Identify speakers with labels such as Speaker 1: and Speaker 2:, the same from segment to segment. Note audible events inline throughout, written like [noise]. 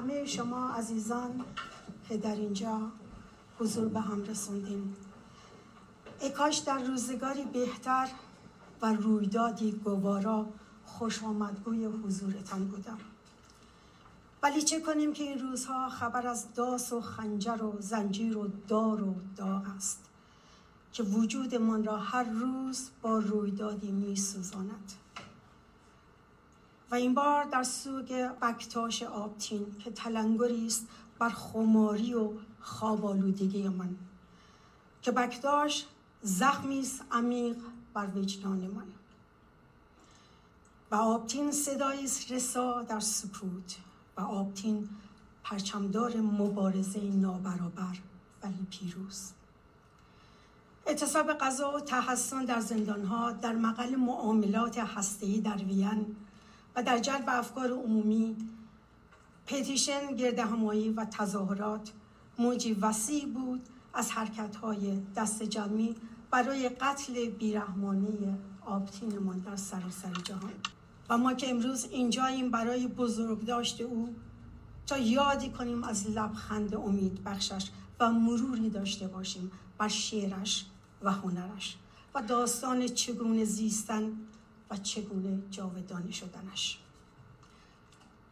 Speaker 1: همه شما عزیزان که در اینجا حضور به هم رسوندین. ای کاش در روزگاری بهتر و رویدادی گوارا خوش آمدگوی حضورتان بودم ولی چه کنیم که این روزها خبر از داس و خنجر و زنجیر و دار و داغ است که وجودمان را هر روز با رویدادی می سوزاند. و این بار در سوگ بکتاش آبتین که تلنگری است بر خماری و خوابالودگی من که بکتاش زخمی است عمیق بر وجدان من و آبتین صدایی رسا در سکوت و آبتین پرچمدار مبارزه نابرابر ولی پیروز. اعتصاب غذا و تحسن در زندانها در مقل معاملات هسته‌ای در وین و در جلب افکار عمومی پتیشن گردهمایی و تظاهرات موجی وسیع بود از حرکت‌های دست جمعی برای قتل بیرحمانه آبتینمان در سراسر جهان. و ما که امروز اینجاییم برای بزرگ داشته او تا یادی کنیم از لبخند امید بخشش و مروری داشته باشیم بر شعرش و هنرش و داستان چگونه زیستن و چگونه جاودانه شدنش.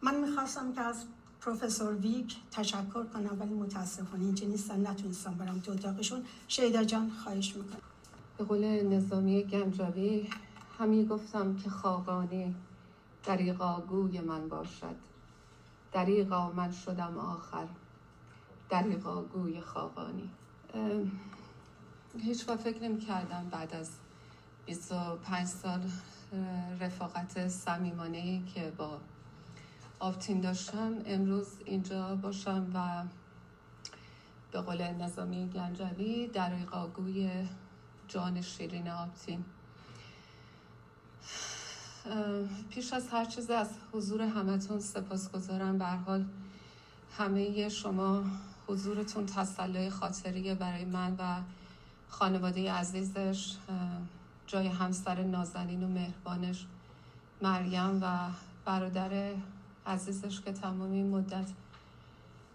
Speaker 1: من می‌خواستم که از پروفسور ویک تشکر کنم ولی متاسفانه اینجا نیستن نتونستم برم تو اتاقشون. شیدا جان خواهش می‌کنم.
Speaker 2: به قول نظامی گنجاوی همی گفتم که خاقانی دریقا گوی من باشد. دریقا من شدم آخر. دریقا گوی خاقانی. هیچ فکر نمی کردم بعد از 25 سال رفاقت صمیمانه که با آفتین داشتم امروز اینجا باشم و به قول نظامی گنجوی در گوی جان شیرین آبتین پیش از هر چیز از حضور همتون سپاس گذارم حال همه شما حضورتون تسلای خاطریه برای من و خانواده عزیزش جای همسر نازنین و مهربانش مریم و برادر عزیزش که تمام این مدت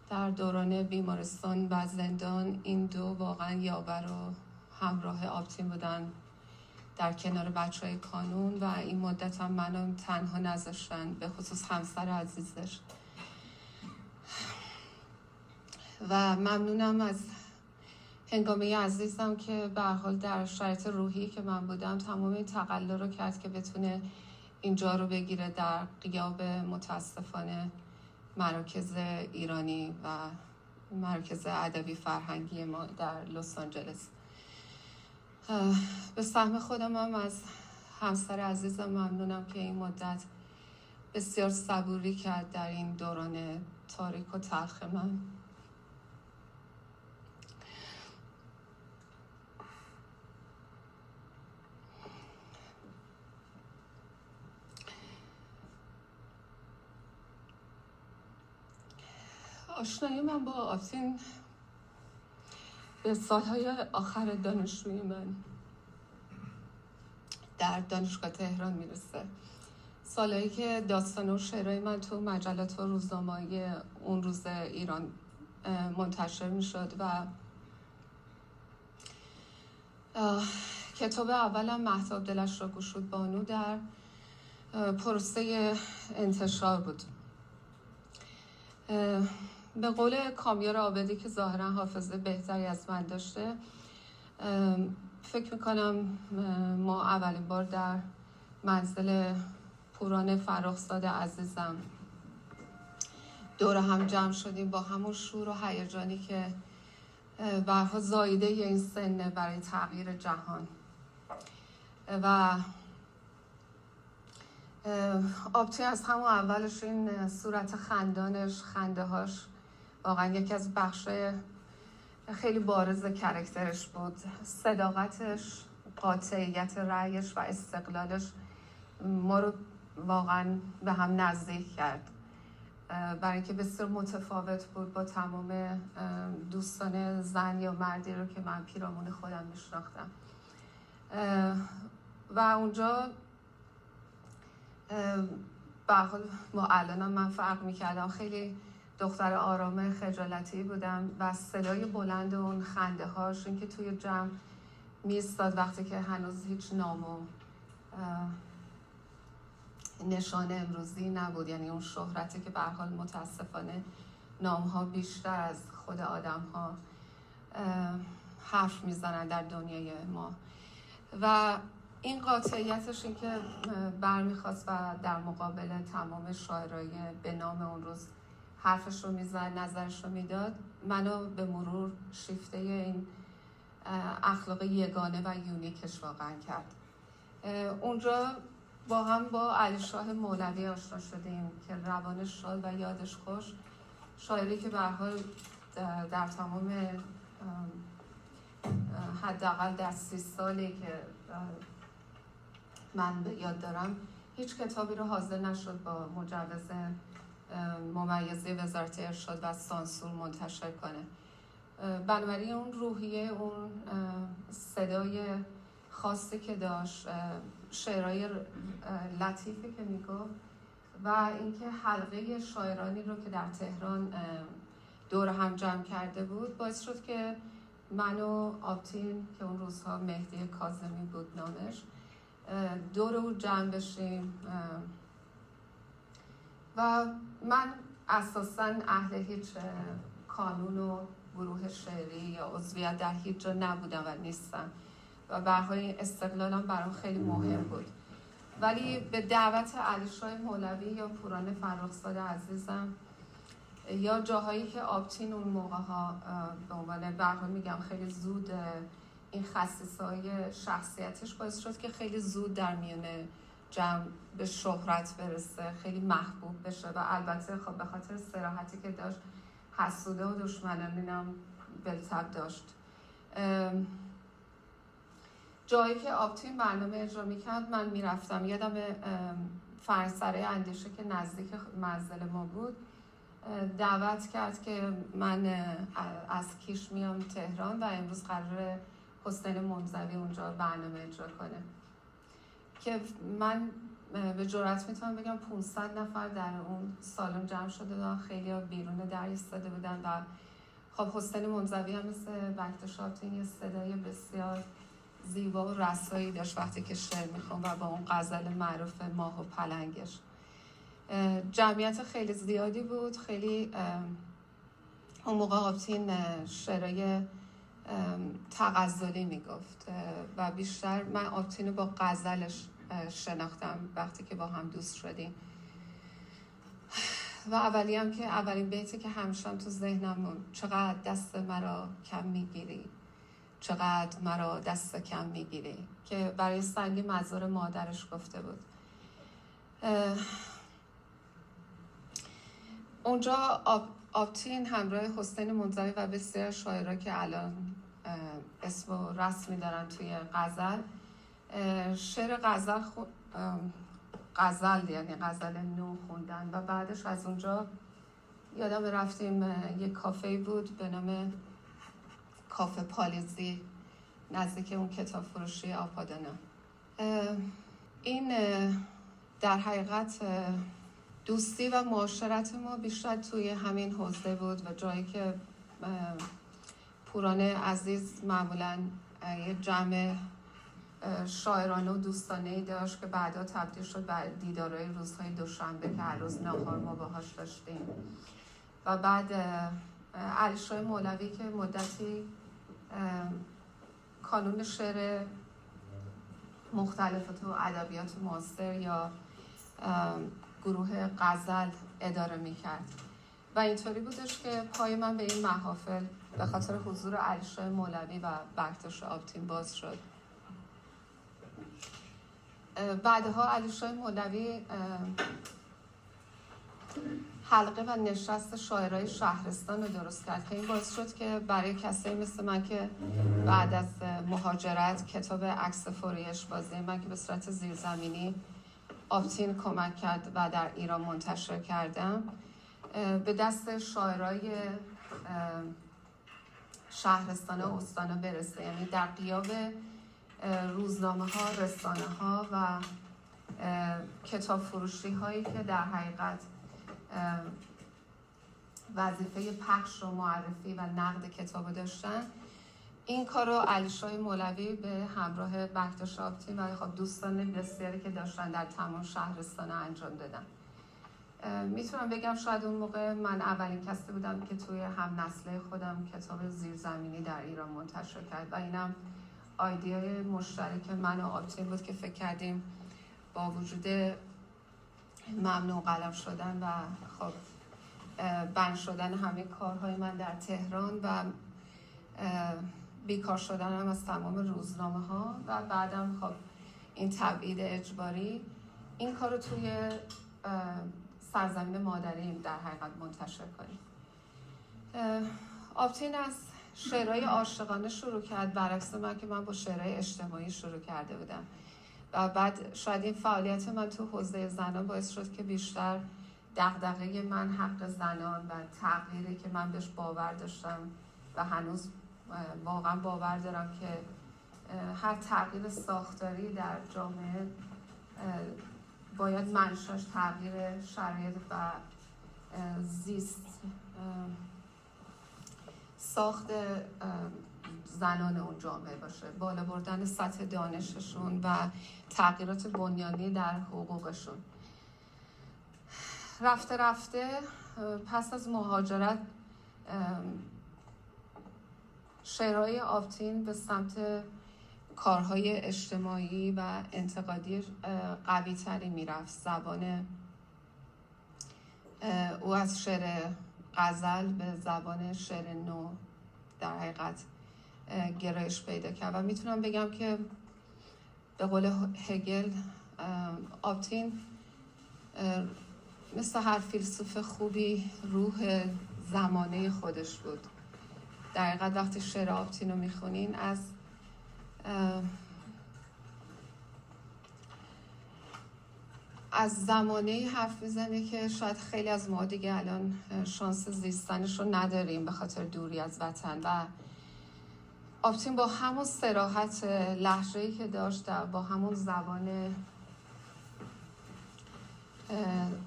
Speaker 2: در دوران بیمارستان و زندان این دو واقعا یاور و همراه آبتین بودن. در کنار بچه های کانون و این مدت هم منو تنها نذاشتن به خصوص همسر عزیزش. و ممنونم از هنگامه عزیزم که به حال در شرایط روحی که من بودم تمام این تقلا رو کرد که بتونه اینجا رو بگیره در قیاب متاسفانه مراکز ایرانی و مرکز ادبی فرهنگی ما در لس آنجلس. به سهم خودم هم از همسر عزیزم ممنونم که این مدت بسیار صبوری کرد در این دوران تاریک و تلخ من. آشنایی من با آفتین به سالهای آخر دانشجوی من در دانشگاه تهران می‌رسه. سالهایی که داستان و شعرهای من تو مجلات و روزنامه اون روز ایران منتشر می‌شد و کتاب اولم محتاب دلش را گشود بانو در پروسه انتشار بود. به قول کامیار آبدی که ظاهرا حافظه بهتری از من داشته فکر می‌کنم ما اولین بار در منزل پوران فراخزاد عزیزم دور هم جمع شدیم با همون شور و هیجانی که برها زایده این سنه برای تغییر جهان. و آبتی از همون اولش این صورت خندانش خنده هاش واقعا یکی از بخش خیلی بارز کرکترش بود. صداقتش قاطعیت رأیش و استقلالش ما رو واقعا به هم نزدیک کرد. برای اینکه بسیار متفاوت بود با تمام دوستان زن یا مردی رو که من پیرامون خودم میشناختم. و اونجا به حال با الان من فرق می‌کردم. خیلی دختر آرام خجالتی بودم و صدای بلند اون خنده هاش که توی جمع میستاد وقتی که هنوز هیچ نام و نشان امروزی نبود. یعنی اون شهرتی که به حال متاسفانه نام ها بیشتر از خود آدم ها حرف می‌زنن در دنیای ما. و این قاطعیتش این که برمیخواست و در مقابل تمام شاعرای به نام اون روز حرفش رو می‌زد نظرش رو می‌داد. منو به مرور شیفته این اخلاق یگانه و یونیکش واقعا کرد. اونجا با هم با علی شاه مولوی آشنا شدیم که روانش شاد و یادش خوش شاعری که به حال در تمام حداقل در سی سالی که من به یاد دارم هیچ کتابی رو حاضر نشد با مجوز ممیزی وزارت ارشاد و سانسور منتشر کنه. بنابراین اون روحیه اون صدای خاصی که داشت شعرهای لطیفی که می‌گفت و اینکه حلقه شاعرانی رو که در تهران دور هم جمع کرده بود باعث شد که من و آبتین که اون روزها مهدی کازمی بود نامش دور او جمع بشیم و من اساسا اهل هیچ کانون و گروه شعری یا عضویت در هیچ جا نبودم و نیستم. و برهای استقلالم برام خیلی مهم بود. ولی به دعوت علیشای مولوی یا پوران فرخزاد عزیزم یا جاهایی که آبتین اون موقع ها به عنوان برها میگم خیلی زود این خصیصای شخصیتش باعث شد که خیلی زود در میان جمع به شهرت برسه خیلی محبوب بشه و البته خب به خاطر سراحتی که داشت حسوده و دشمنانینم بلتب داشت. جایی که آبتین برنامه اجرا می‌کرد من می‌رفتم. یادم فرسره اندیشه که نزدیک منزل ما بود دعوت کرد که من از کیش میام تهران و امروز قرار حسین منزوی اونجا برنامه اجرا کنه. که من به جرات می‌تونم بگم 500 نفر در اون سالن جمع شده بودن خیلی ها بیرون در ایستاده بودن و خب حسین منزوی هم مثل وقت شاتین یه صدای بسیار زیبا و رسایی داشت وقتی که شعر می‌خوام و با اون غزل معروف ماه و پلنگش. جمعیت خیلی زیادی بود خیلی اون موقع آبتین شعرهای تغزلی می‌گفت و بیشتر من آبتین با غزلش شناختم وقتی که با هم دوست شدیم. و اولی هم که اولین بیتی که همیشه تو ذهنم چقدر دست مرا کم می‌گیری چقدر مرا دست کم می‌گیری که برای سنگ مزار مادرش گفته بود. اونجا آب، آبتین همراه حسین منزوی و بسیار شاعرها که الان اسم و رسمی دارن توی غزل. شعر غزل خو... غزل یعنی غزل نو خوندن. و بعدش از اونجا یادم رفتیم یک کافه بود به نام کافه پالیزی نزدیک اون کتاب فروشی آپادانا. این در حقیقت دوستی و معاشرت ما بیشتر توی همین حوزه بود و جایی که پوران عزیز معمولا یه جمع شاعرانه و دوستانه ای داشت که بعدا تبدیل شد به دیدارهای روزهای دوشنبه که هر روز نهار ما باهاش داشتیم. و بعد علیشای مولوی که مدتی کانون شعر مختلف تو ادبیات معاصر یا گروه غزل اداره می‌کرد. و اینطوری بودش که پای من به این محافل به خاطر حضور علیشای مولوی و برکتش آبتین باز شد. بعدها علیشای مولوی حلقه و نشست شاعرای شهرستان رو درست کرد که این باعث شد که برای کسایی مثل من که بعد از مهاجرت کتاب عکس فوریش بازی من که به صورت زیرزمینی آپتین کمک کرد و در ایران منتشر کردم. به دست شاعرای شهرستان و استانا برسه یعنی در قیاب روزنامه ها رسانه ها و کتاب فروشی هایی که در حقیقت وظیفه پخش و معرفی و نقد کتاب داشتن این کار رو علیشای مولوی به همراه بخت شابتی و خب دوستان بسیاری که داشتن در تمام شهرستان انجام دادن. می‌تونم بگم شاید اون موقع من اولین کسی بودم که توی هم نسله خودم کتاب زیرزمینی در ایران منتشر کرد و اینم آیدیای مشترک من و آبتین بود که فکر کردیم با وجود ممنوع قلم شدن و خب بند شدن همه کارهای من در تهران و بیکار شدن هم از تمام روزنامه ها و بعدم خب این تبعید اجباری این کار رو توی سرزمین مادریم در حقیقت منتشر کنیم. آبتین از شعرهای عاشقانه شروع کرد. برعکس من که من با شعرهای اجتماعی شروع کرده بودم. و بعد شاید این فعالیت من تو حوزه زنان باعث شد که بیشتر دغدغه من حق زنان و تغییری که من بهش باور داشتم و هنوز واقعا باور دارم که هر تغییر ساختاری در جامعه باید منشاش تغییر شرایط و زیست ساخت زنان اون جامعه باشه. بالا بردن سطح دانششون و تغییرات بنیانی در حقوقشون. رفته رفته پس از مهاجرت شعرهای آفتین به سمت کارهای اجتماعی و انتقادی قوی تری می‌رفت. زبان او از شعر غزل به زبان شعر نو در حقیقت گرایش پیدا کرد. و می‌تونم بگم که به قول هگل آپتین مثل هر فیلسوف خوبی روح زمانه خودش بود. در وقتی شعر آپتین رو می‌خونین از از زمانه حرف می‌زنه که شاید خیلی از ما دیگه الان شانس زیستنش رو نداریم به خاطر دوری از وطن و آپتین با همون سراحت لحجه‌ای که داشت با همون زبان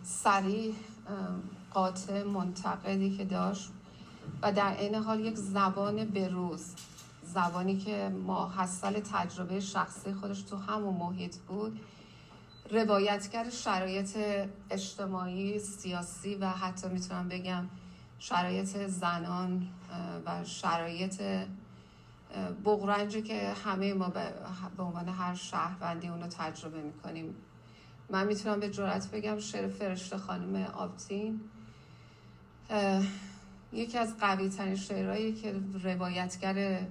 Speaker 2: سریع قاطع منتقدی که داشت و در این حال یک زبان بروز زبانی که ما حاصل تجربه شخصی خودش تو همون محیط بود. روایتگر شرایط اجتماعی سیاسی و حتی می‌تونم بگم شرایط زنان و شرایط بغرنجی که همه ما به عنوان هر شهروندی اونو تجربه می‌کنیم. من می‌تونم به جرات بگم شعر فرشته خانم آبتین. یکی از قوی ترین شعرهایی که روایتگر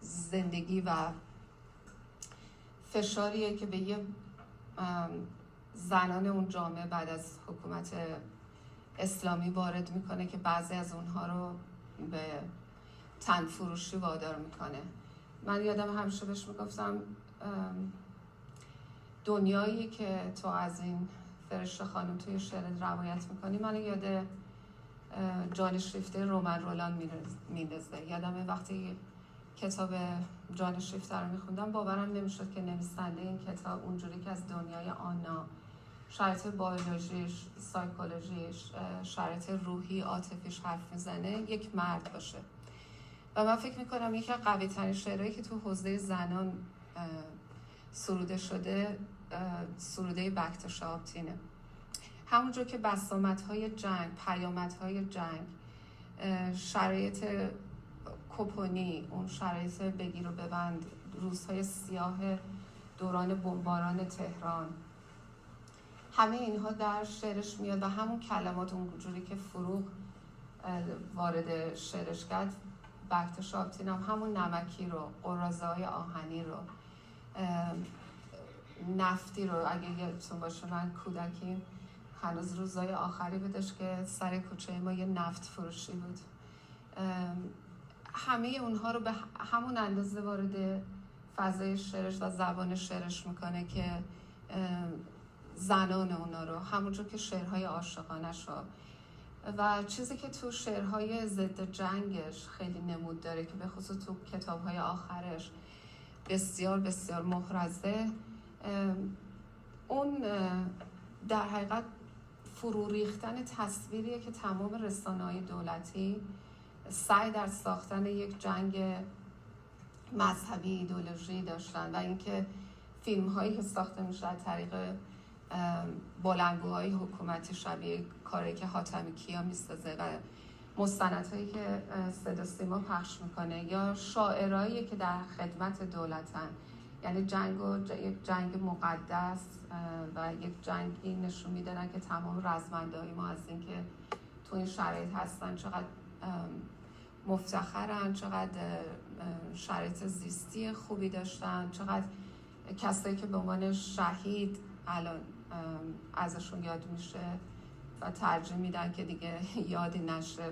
Speaker 2: زندگی و فشاریه که به یه زنان اون جامعه بعد از حکومت اسلامی وارد می‌کنه که بعضی از اونها رو به تنفروشی وادار می‌کنه. من یادم همیشه بهش می‌گفتم دنیایی که تو از این فرشته خانم توی شعر روایت می‌کنی من یاد جان شریفته رومن رولان میندازه. یادم وقتی کتاب جان شریفته رو میخوندم باورم نمی‌شد که نویسنده این کتاب اونجوری که از دنیای آنا شرایط بیولوژیش سایکولوژیش شرایط روحی عاطفیش حرف می‌زنه یک مرد باشه. و من فکر می‌کنم یکی از قوی ترین شعرهایی که تو حوزه زنان سروده شده سروده بکت شابتینه همونجور که بسامت های جنگ پیامت های جنگ شرایط کپونی اون شرایط بگیر و ببند روزهای سیاه دوران بمباران تهران. همه اینها در شعرش میاد و همون کلمات اونجوری که فروغ وارد شعرش کرد بکت شابتین هم همون نمکی رو قرازه های آهنی رو نفتی رو. اگه یادتون باشه من کودکیم هنوز روزای آخری بودش که سر کوچه ما یه نفت فروشی بود. همه اونها رو به همون اندازه وارد فضای شعرش و زبان شعرش می‌کنه که زنان اونا رو همونجور که شعرهای عاشقانش رو. و چیزی که تو شعرهای ضد جنگش خیلی نمود داره که به خصوص تو کتابهای آخرش بسیار بسیار محرزه اون در حقیقت فرو ریختن تصویریه که تمام رسانه های دولتی سعی در ساختن یک جنگ مذهبی ایدولوژی داشتن و اینکه فیلم هایی که ساخته میشه از طریق بلنگوهای حکومتی شبیه کاری که حاتمی کیا می‌سازه و مستندهایی که صدا سیما پخش می‌کنه یا شاعرایی که در خدمت دولتن. یعنی جنگ و یک جنگ مقدس و یک جنگی نشون میدن که تمام رزمنده ما از اینکه تو این شرایط هستن چقدر مفتخرن چقدر شرایط زیستی خوبی داشتن چقدر کسایی که به عنوان شهید الان ازشون یاد میشه و ترجیح میدن که دیگه [laughs] یادی نشه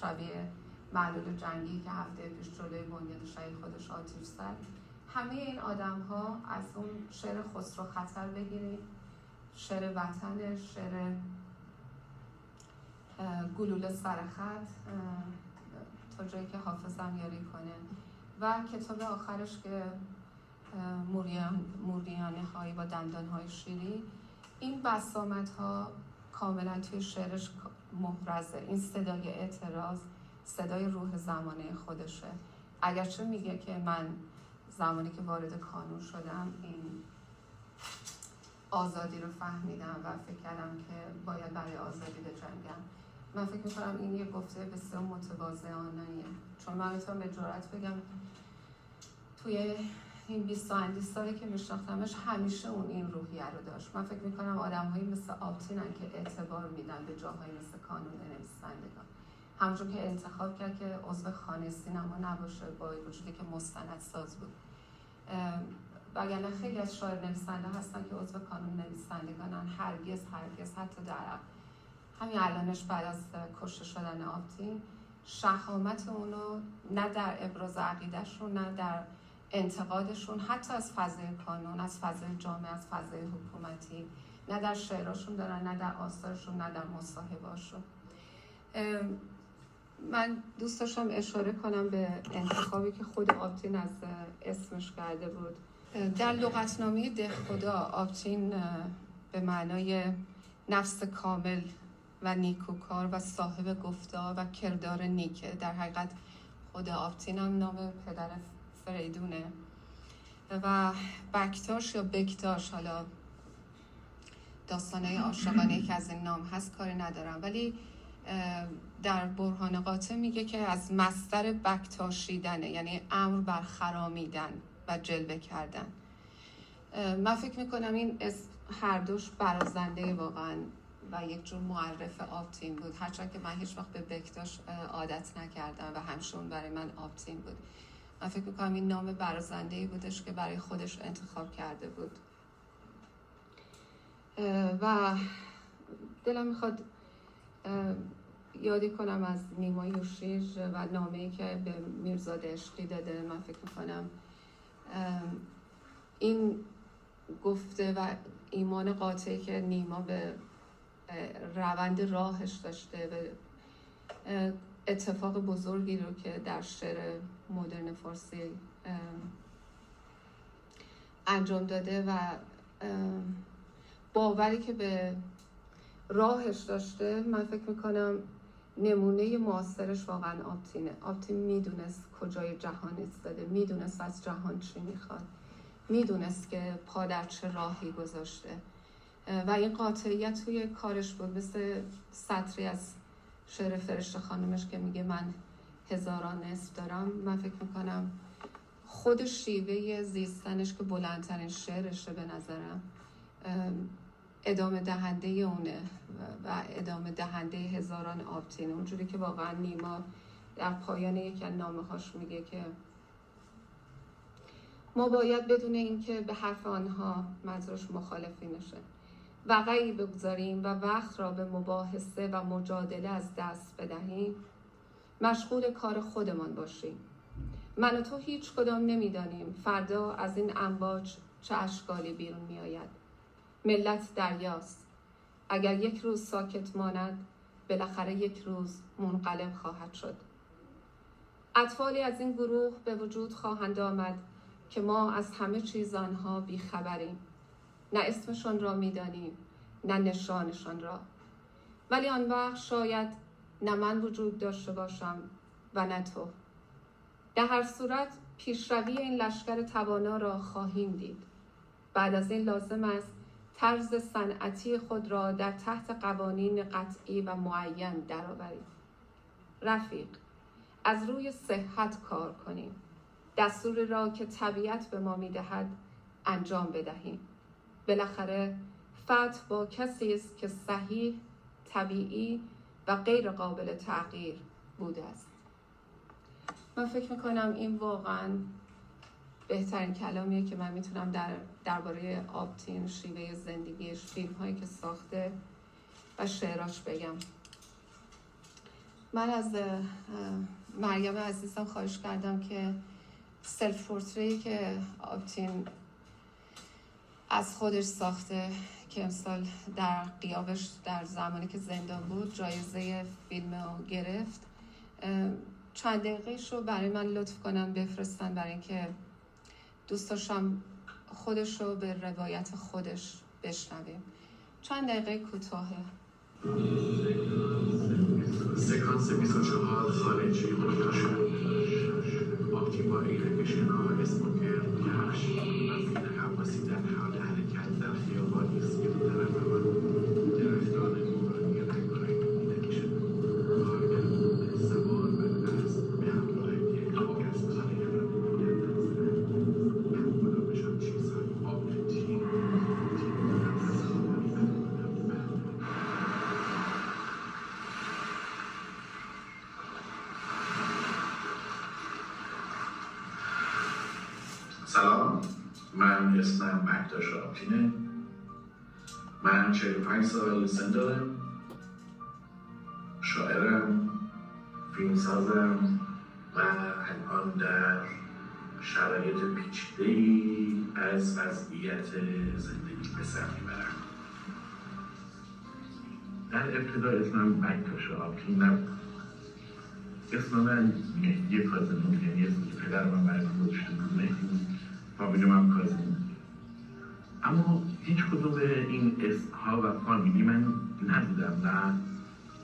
Speaker 2: شبیه معلول جنگی که هفته پیش جلوی بنیاد شهید خودش آتیش زد. همه این آدم ها از اون شعر خسرو خطر بگیرید شعر وطن شعر گلوله سرخط تا جایی که حافظم یاری کنه. و کتاب آخرش که موریانه هایی با دندان های شیری این بسامت ها کاملا توی شعرش محرزه. این صدای اعتراض صدای روح زمانه خودشه. اگرچه میگه که من زمانی که وارد کانون شدم این آزادی رو فهمیدم و فکر کردم که باید برای آزادی بجنگم. من فکر می‌کنم این یه گفته بسیار متواضعانه چون من می‌تونم به جرات بگم توی این 20 سالی که میشناختمش همیشه اون این روحیه رو داشت. من فکر می‌کنم آدم هایی مثل آبتینن که اعتبار میدن به جاهایی مثل کانون نویسندگان. همونجور که انتخاب کرد که عضو خانه سینما نباشه با وجودی که مستند ساز بود. وگرنه خیلی از شاعر نویسنده هستن که عضو کانون نویسندگانن هرگز هرگز حتی در همین الانش بعد از کشته شدن آبتین شخامت اونو نه در ابراز عقیدهشون نه در انتقادشون حتی از فضای کانون از فضای جامعه از فضای حکومتی نه در شعراشون دارن نه در آثارشون نه در مصاحبهاشون من دوست داشتم اشاره کنم به انتخابی که خود آبتین از اسمش کرده بود. در لغتنامه ده خدا آبتین به معنای نفس کامل و نیکوکار و صاحب گفتار و کردار نیکه در حقیقت خود آبتین هم نام پدر فریدونه. و بکتاش یا بکتاش حالا داستانه عاشقانه که از این نام هست کاری ندارم. ولی در برهان قاطع میگه که از مستر بکتاشیدنه یعنی امر بر خرامیدن و جلوه کردن. من فکر می‌کنم این هر دوش برازنده واقعا و یک جور معرف آپتین بود. هرچند که من هیچ وقت به بکتاش عادت نکردم و همشون برای من آپتین بود. من فکر می‌کنم این نام برازنده ای بودش که برای خودش انتخاب کرده بود. و دلم می‌خواد یادی کنم از نیما یوشیج و نامه ای که به میرزاد عشقی داده من فکر می‌کنم این گفته و ایمان قاطعی که نیما به روند راهش داشته و اتفاق بزرگی رو که در شعر مدرن فارسی انجام داده و باوری که به راهش داشته من فکر می‌کنم نمونه معاصرش واقعا آپتینه آپتین می‌دونست کجای جهان ایستاده می‌دونست از جهان چی می‌خواد. می‌دونست که پا در چه راهی گذاشته. و این قاطعیت توی کارش بود. مثل سطری از شعر فرشته خانمش که میگه من هزاران نصف دارم. من فکر می‌کنم خود شیوه زیستنش که بلندترین شعرشه به نظرم. ادامه دهنده اونه و ادامه دهنده هزاران آبتینه اونجوری که واقعا نیما در پایان یکی از نامه هاش میگه که ما باید بدون اینکه به حرف آنها منظورش نشه. وقعی بگذاریم و وقت را به مباحثه و مجادله از دست بدهیم. مشغول کار خودمان باشیم. من و تو هیچ کدام نمی‌دانیم فردا از این انباج چه اشکالی بیرون می آید ملت دریاست. اگر یک روز ساکت ماند بالاخره یک روز منقلب خواهد شد. اطفالی از این گروه به وجود خواهند آمد که ما از همه چیز آنها بیخبریم. نه اسمشان را می‌دانیم نه نشانشان را. ولی آن وقت شاید نه من وجود داشته باشم و نه تو. در هر صورت پیشروی این لشکر توانا را خواهیم دید. بعد از این لازم است طرز صنعتی خود را در تحت قوانین قطعی و معین درآوریم رفیق از روی صحت کار کنیم. دستوری را که طبیعت به ما می‌دهد انجام بدهیم. بالاخره فتح با کسی است که صحیح طبیعی و غیر قابل تغییر بوده است. من فکر می‌کنم این واقعا بهترین کلامیه که من می‌تونم در درباره آبتین شیوه زندگیش فیلم هایی که ساخته و شعراش بگم. من از مریم عزیزم خواهش کردم که سلف پورتری که آبتین از خودش ساخته که امسال در قیابش در زمانی که زندان بود جایزه فیلم رو گرفت چند دقیقه رو برای من لطف کنم بفرستن برای اینکه دوست داشتم خودش رو به روایت خودش بشنویم چند دقیقه کوتاهه سکانس 24 خارجی شد اسموکر حال حرکت در خیابانی سیر طرف
Speaker 3: 45 سال سن دارم. شاعرم فیلمسازم و الان در شرایط پیچیده ای از وضعیت زندگی به سر می‌برم. در ابتدا اسمم بکتاش آپین نبود اسم من مهدی کازمی یعنی اسمی که پدر من برای من گذاشته بود. مهدی فامیل من کازمی اما هیچ کدوم این اسمها و فامیلی من نبودم نه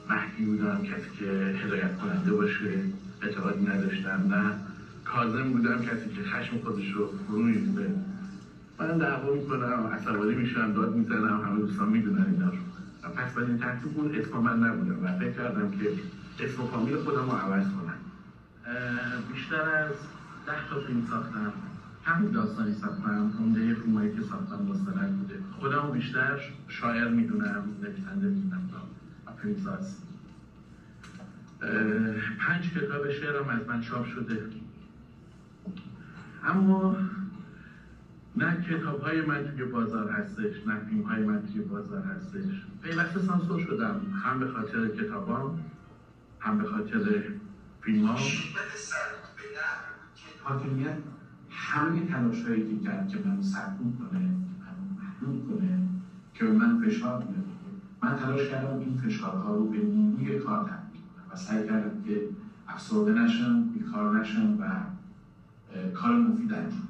Speaker 3: مهدی بودم کسی که هدایت کننده باشه اعتقادی نداشتم نه کازم بودم کسی که خشم خودش رو فرو میریزه من دعوا می‌کنم عصبانی میشم داد می‌زنم همه دوستان می‌دونن اینا رو. پس به این ترتیب اون اسم من نبودم و فکر کردم که اسم و فامیل خودم رو عوض کنم. بیشتر از ده تا فیلم ساختم. همین داستانی ساختم عمده فیلمایی که ساختم مستند بوده. خودم بیشتر شاعر می‌دونم نویسنده می‌دونم فیلمساز پنج کتاب شعرم از من چاپ شده. اما نه کتاب های من توی بازار هستش نه فیلم های من توی بازار هستش. پیوسته سانسور شدم هم به خاطر کتابام هم به خاطر فیلم ها حاکمیت همه تلاش هایی که کرد که منو سرکوب کنه منو محدود کنه که به من فشار میاد من تلاش کردم این فشارها رو به نیروی کار تبدیل کنم و سعی کردم که افسرده نشم بیکار نشم و کار مفید انجام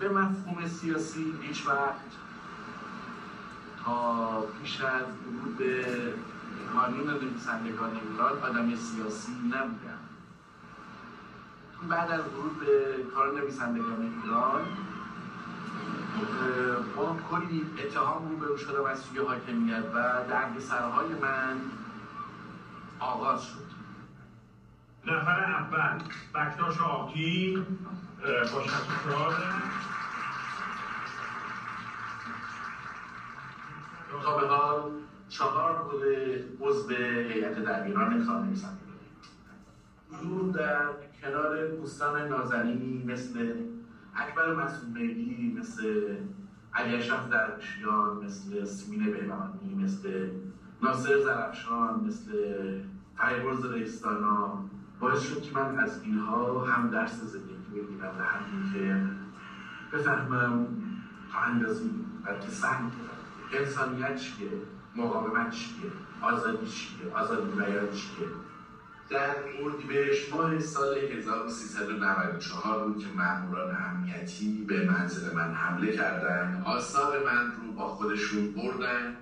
Speaker 3: به مفهوم سیاسی هیچ وقت تا پیش از ورود کانون نویسندگان ایران آدم سیاسی نبودم بعد از ورود به کار نویسندگان ایران با کلی اتهام روبرو شدم از سوی حاکمیت و درد سرهای من آغاز شد.
Speaker 4: نفر اول بکتاش آقی با 64
Speaker 3: تا به حال چهار دوره عضو هیئت دبیران خانه حضور در کنار دوستان نازنینی مثل اکبر مسعود مثل علی اشرف درکشیان مثل سیمین بهبهانی مثل ناصر زرفشان مثل فریبرز رئیستانا باعث شد که من از اینها هم درس زندگی بگیرم و هم که بفهمم تا اندازی بلکه سهم انسانیت چیه؟ مقاومت چیه؟ آزادی چیه؟ آزادی بیان چیه؟ در اردیبهشت ماه سال 1394 بود که ماموران امنیتی به منزل من حمله کردن آثار من رو با خودشون بردن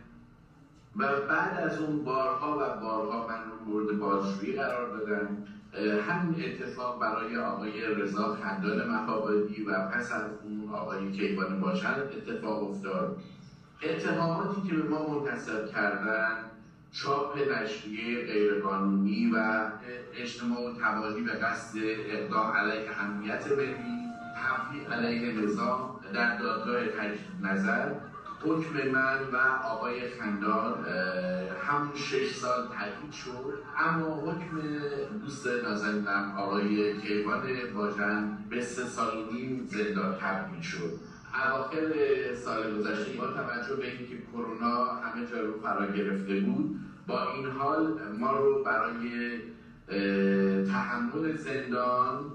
Speaker 3: و بعد از اون بارها و بارها من رو مورد بازجویی قرار دادن. همین اتفاق برای آقای رضا خندان مخابادی و پس از اون آقای کیوان باشن اتفاق افتاد. اتهاماتی که به ما منتصب کردن چاپ نشریه غیرقانونی و اجتماع و تباهی به قصد اقدام علیه امنیت ملی تفریح علیه نظام در دادگاه تجدید نظر حکم من و آقای خندان همون شش سال تحقیق شد. اما حکم دوست نازنینم آقای کیوان باجن به سه سال نیم زندان تبدیل شد. اواخر سال گذشته با توجه به اینکه کرونا همه جا رو فرا گرفته بود با این حال ما رو برای تحمل زندان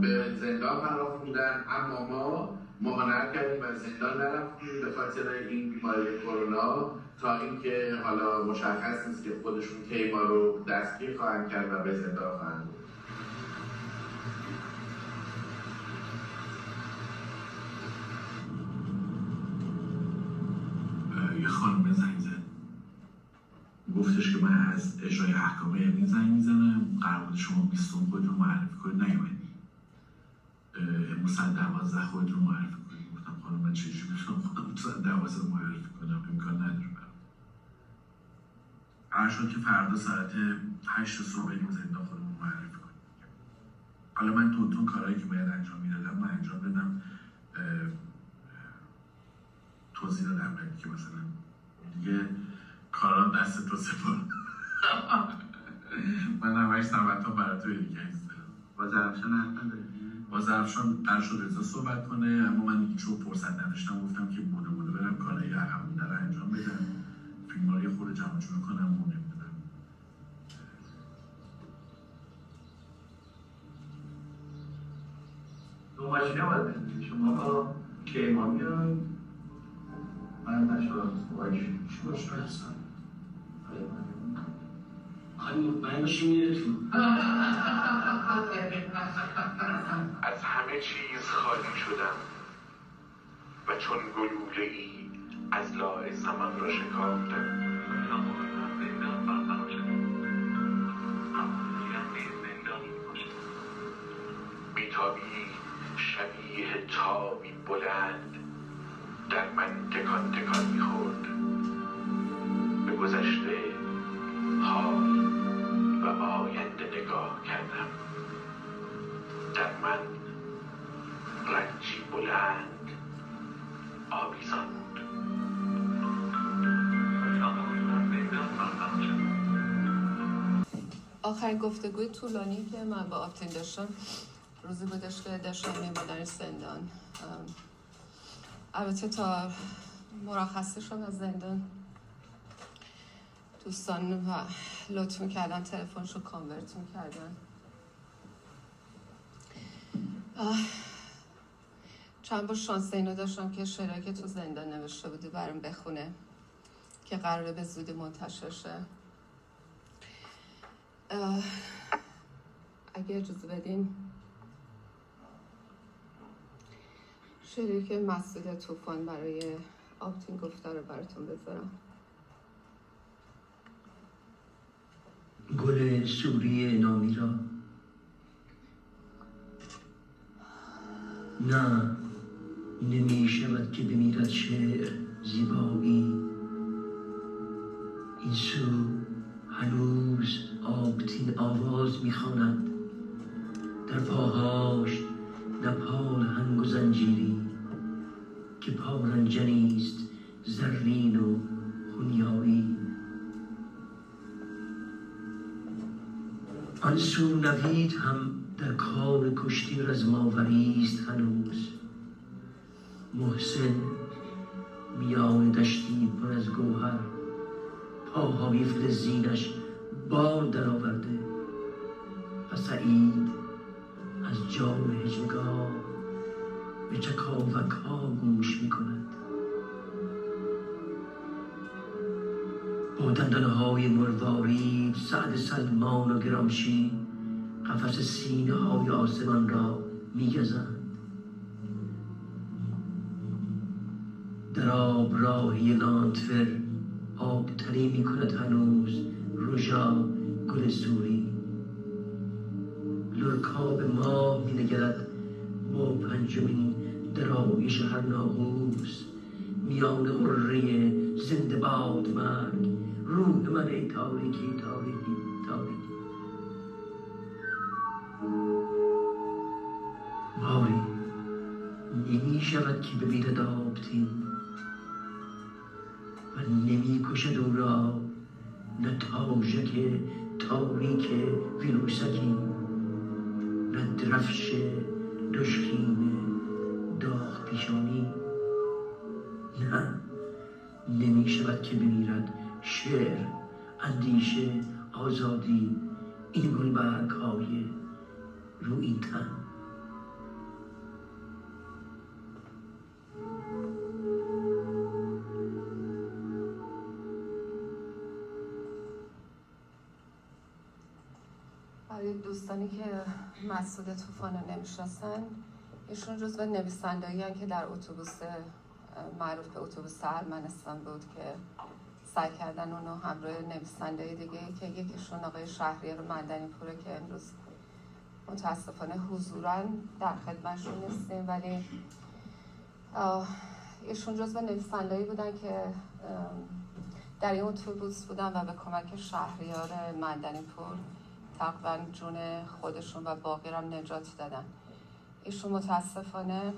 Speaker 3: به زندان فراخوندن اما ما مقانعت کردیم و زندان نرفتیم به خاطر این بیماری کرونا تا اینکه حالا مشخص نیست که خودشون کی ما رو دستگیر خواهند کرد و به زندان خواهند بود یه خانم زنگ زد گفتش که من از اجرای احکام امنی زنگ می‌زنم. قرار بود شما 20 خودتون معرفی کنید. نیومدی امروز ساعت دوازده خودتون معرفی کنید. گفتم خانم من چجوری بتونم خودم ساعت دوازده معرفی کنم؟ امکان نداره برام. قرار شد که فردا ساعت هشت صبح بریم زندان خودمون معرفی کنیم. حالا من تونتون کارهایی که باید انجام می‌دادم من انجام بدم. توضیح دادم که مثلا دیگه کارا دست تو سپار من همش ها برای تو دیگه
Speaker 5: با زرفشان حرف نداری
Speaker 3: با زرفشان قرار شد رضا صحبت کنه اما من دیگه چون فرصت نداشتم. گفتم که بوده بوده برم کارهای عقب مونده رو انجام بدم. فیلم ها خود جمع جور کنم و نمی‌دونم
Speaker 5: دو ماشینه باید شما با کیمان بیان من نشدم. باش شوش هستم.
Speaker 6: خواهی مطمئن باشی میره تو
Speaker 3: از همه چیز خالی شدم و چون گلوله ای از لای سمن را شکافتم بیتابی شبیه تابی بلند در من تکان تکان می‌خورد. گذشته حال و آینده نگاه کردم. در من رنجی بلند آویزان بود.
Speaker 2: آخرین گفتگوی طولانی که من با آپتین داشتم روزی بودش که داشتم میمادن زندان. البته تا مرخصی از زندان. دوستان و لطف می‌کردن تلفنش رو کانورت می‌کردن آه، چند بار شانس اینو داشتم که شعرهایی که تو زندان نوشته بودی برام بخونه که قراره به زودی منتشر شه. اگه اجازه بدین. شعری که مسئول طوفان برای آبتین گفته رو براتون بذارم.
Speaker 6: گل سوری نامی را. نه نمی شود که بمیرد شعر زیبایی. این سو هنوز آبتین آواز می‌خواند. در پاهاش نپال هنگ و زنجیری که پارنجنی است زرین و خونیایی. آن سو نوید هم در کار کشتی رزماوری است هنوز. محسن میان دشتی پر از گوهر پاهای فلزینش بال درآورده و سعید از جام هجگاه به چکاوک ها گوش می کند با دندانه های مروارید سعد سلمان و گرامشی قفس سینه های آسمان را می گزند در آب راهی لانتفر آبتری می کند هنوز روژا گل سوری. لرکاب ماه می نگرد با پنجمین درایش هر ناقوس. میان قره زنده باد مرگ. روح من ای تاریکی تاریکی تاریکی. باری نمی شود که ببیند آبتین و نمی کشد او را نه تاژک تاریک ویروسکی نه درفش دشکین داغ پیشانی نه. نمی شود که بمیرد شعر اندیشه آزادی این گلبرگ های رو این تن.
Speaker 2: دوستانی که مسعود طوفان رو نمی‌شناسن ایشون جزو نویسندهایی که در اتوبوس معروف به اتوبوس ارمنستان بود که سعی کردن اونو همراه نویسنده دیگه که یکیشون آقای شهریار مندنی پوره که امروز متاسفانه حضورا در خدمتشون نیستیم ولی ایشون جزو نویسندهایی بودن که در این اتوبوس بودن و به کمک شهریار مندنی پور تقریبا جون خودشون و باقی هم نجات دادن. ایشون متاسفانه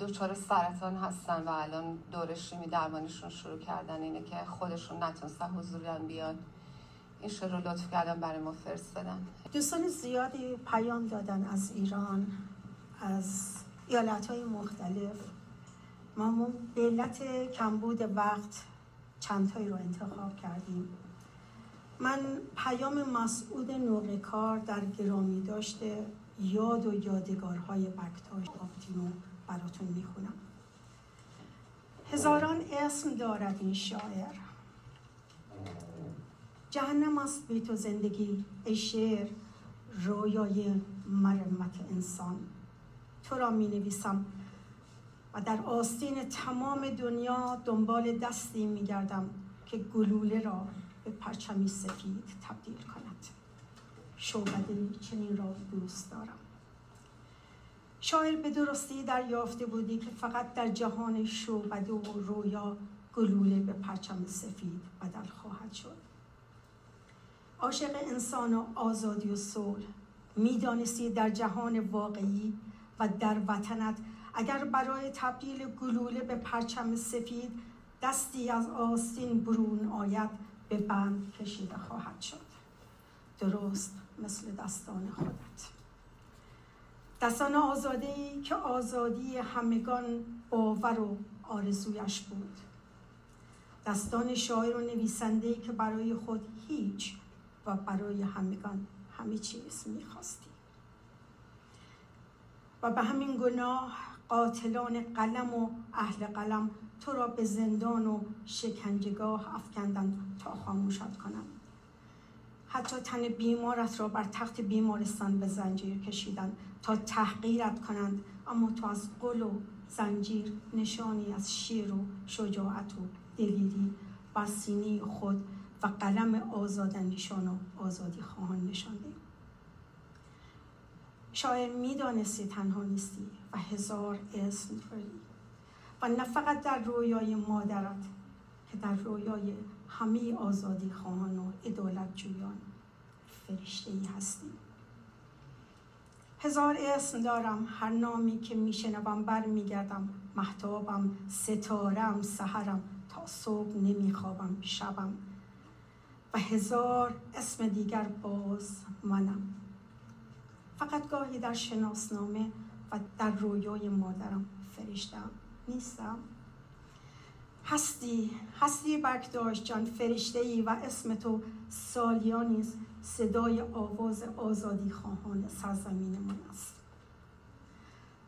Speaker 2: دچار سرطان هستن و الان دور شیمی درمانشون شروع کردن اینه که خودشون نتونستن حضورا بیان. این شعر رو لطف کردن برای ما فرستادن
Speaker 1: دوستان زیادی پیام دادن از ایران از ایالت های مختلف. ما به علت کمبود وقت چندتایی رو انتخاب کردیم. من پیام مسعود نوقکار در گرامی داشته یاد و یادگارهای بکتاش آبتینو براتون می‌خونم. هزاران اسم دارد این شاعر. جهنم است بی تو زندگی ای شعر رویای مرمت انسان. تو را می نویسم و در آستین تمام دنیا دنبال دستی می گردم که گلوله را به پرچمی سفید تبدیل کند. شعبده چنین را دوست دارم. شاعر به درستی دریافته بودی که فقط در جهان شعبده و رویا گلوله به پرچم سفید بدل خواهد شد. عاشق انسان و آزادی و صلح می‌دانستی در جهان واقعی و در وطنت اگر برای تبدیل گلوله به پرچم سفید دستی از آستین برون آید به بند کشیده خواهد شد. درست مثل دستان خودت. دستان آزاده که آزادی همگان باور و آرزویش بود. دستان شاعر و نویسنده که برای خود هیچ و برای همگان همه چیز می‌خواستی. و به همین گناه قاتلان قلم و اهل قلم تو را به زندان و شکنجگاه افکندن تا خاموشت کنم حتی تن بیمارت را بر تخت بیمارستان به زنجیر کشیدن تا تحقیرت کنند. اما تو از قل و زنجیر نشانی از شیر و شجاعت و دلیری بر سینه خود و قلم آزاداندیشان و آزادی خواهان نشانده. شاید می‌دانستی تنها نیستی و هزار اسم داری و نه فقط در رویای مادرت که در رویای همه آزادی خواهان و ادالت جویان فرشته ای هستی. هزار اسم دارم. هر نامی که میشنوم بر میگردم محتابم ستارم سحرم. تا صبح نمیخوابم شبم. و هزار اسم دیگر باز منم. فقط گاهی در شناسنامه و در رویای مادرم فرشتم نیستم. هستی هستی بکداشت جان. فرشته ای و اسم تو سالیا نیست. صدای آواز آزادی خواهان سرزمینمان است.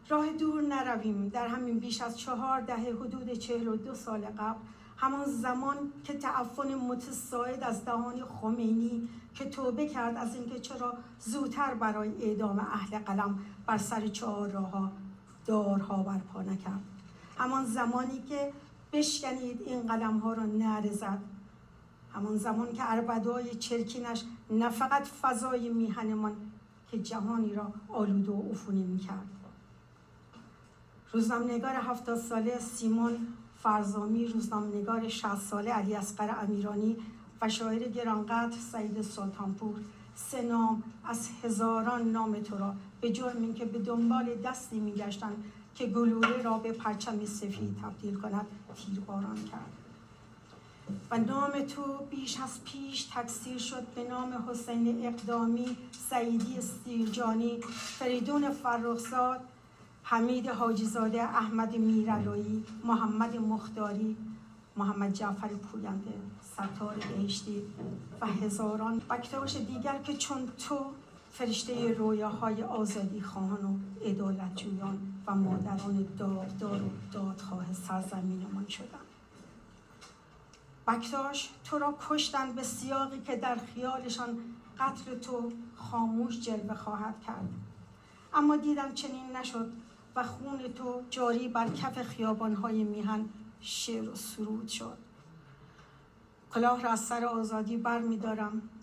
Speaker 1: راه دور نرویم. در همین بیش از چهار دهه حدود چهل و دو سال قبل همان زمان که تعفن متساعد از دهان خمینی که توبه کرد از اینکه چرا زودتر برای اعدام اهل قلم بر سر چهار راه دارها برپا نکرد. همان زمانی که بشکنید این قلم ها را نرزد. همان زمان که عربدای چرکینش نه فقط فضای میهنمان که جهانی را آلوده و عفونی می‌کرد. روزنامه‌نگار هفتاد ساله سیمون فرزامی روزنامه‌نگار 60 ساله علی اصغر امیرانی و شاعر گرانقدر سعید سلطانپور سه نام از هزاران نام تو را به جرم اینکه به دنبال دستی میگشتند که گلوله را به پرچم سفید تبدیل کند تیرباران کرد. و نام تو بیش از پیش تکثیر شد به نام حسین اقدامی سعیدی استیرجانی فریدون فرخزاد حمید حاجیزاده احمد میرلایی محمد مختاری محمد جعفر پوینده ستار بهشتی و هزاران بکتاش دیگر که چون تو فرشته رویاهای آزادی خواهان و ادالت جویان و مادران داغدار و دادخواه سرزمینمان شدند. بکتاش تو را کشتن به سیاقی که در خیالشان قتل تو خاموش جلوه خواهد کرد. اما دیدم چنین نشد و خون تو جاری بر کف خیابانهای میهن شعر و سرود شد. کلاه را از سر آزادی بر می.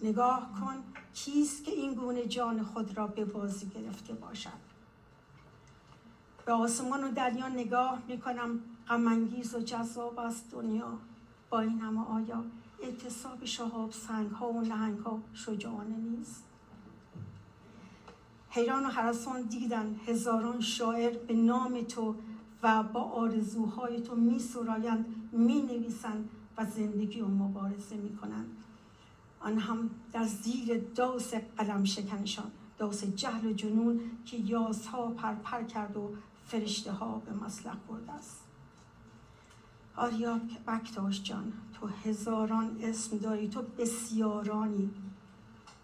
Speaker 1: نگاه کن کیست که این گونه جان خود را به بازی گرفته باشد. به آسمان و دریا نگاه می کنم غمانگیز و جذاب است دنیا. با این همه آیا اعتصاب شهاب سنگ ها و نهنگ ها شجاعانه نیست؟ حیران و حرسان دیدن هزاران شاعر به نام تو و با آرزوهای تو می سرایند می نویسند و زندگی و مبارزه می کنند. آن هم در زیر داس قلم شکنشان داس جهل و جنون که یاسها پرپر کرد و فرشته ها به مسلح برده است. آریا بکتاش جان تو هزاران اسم داری تو بسیارانی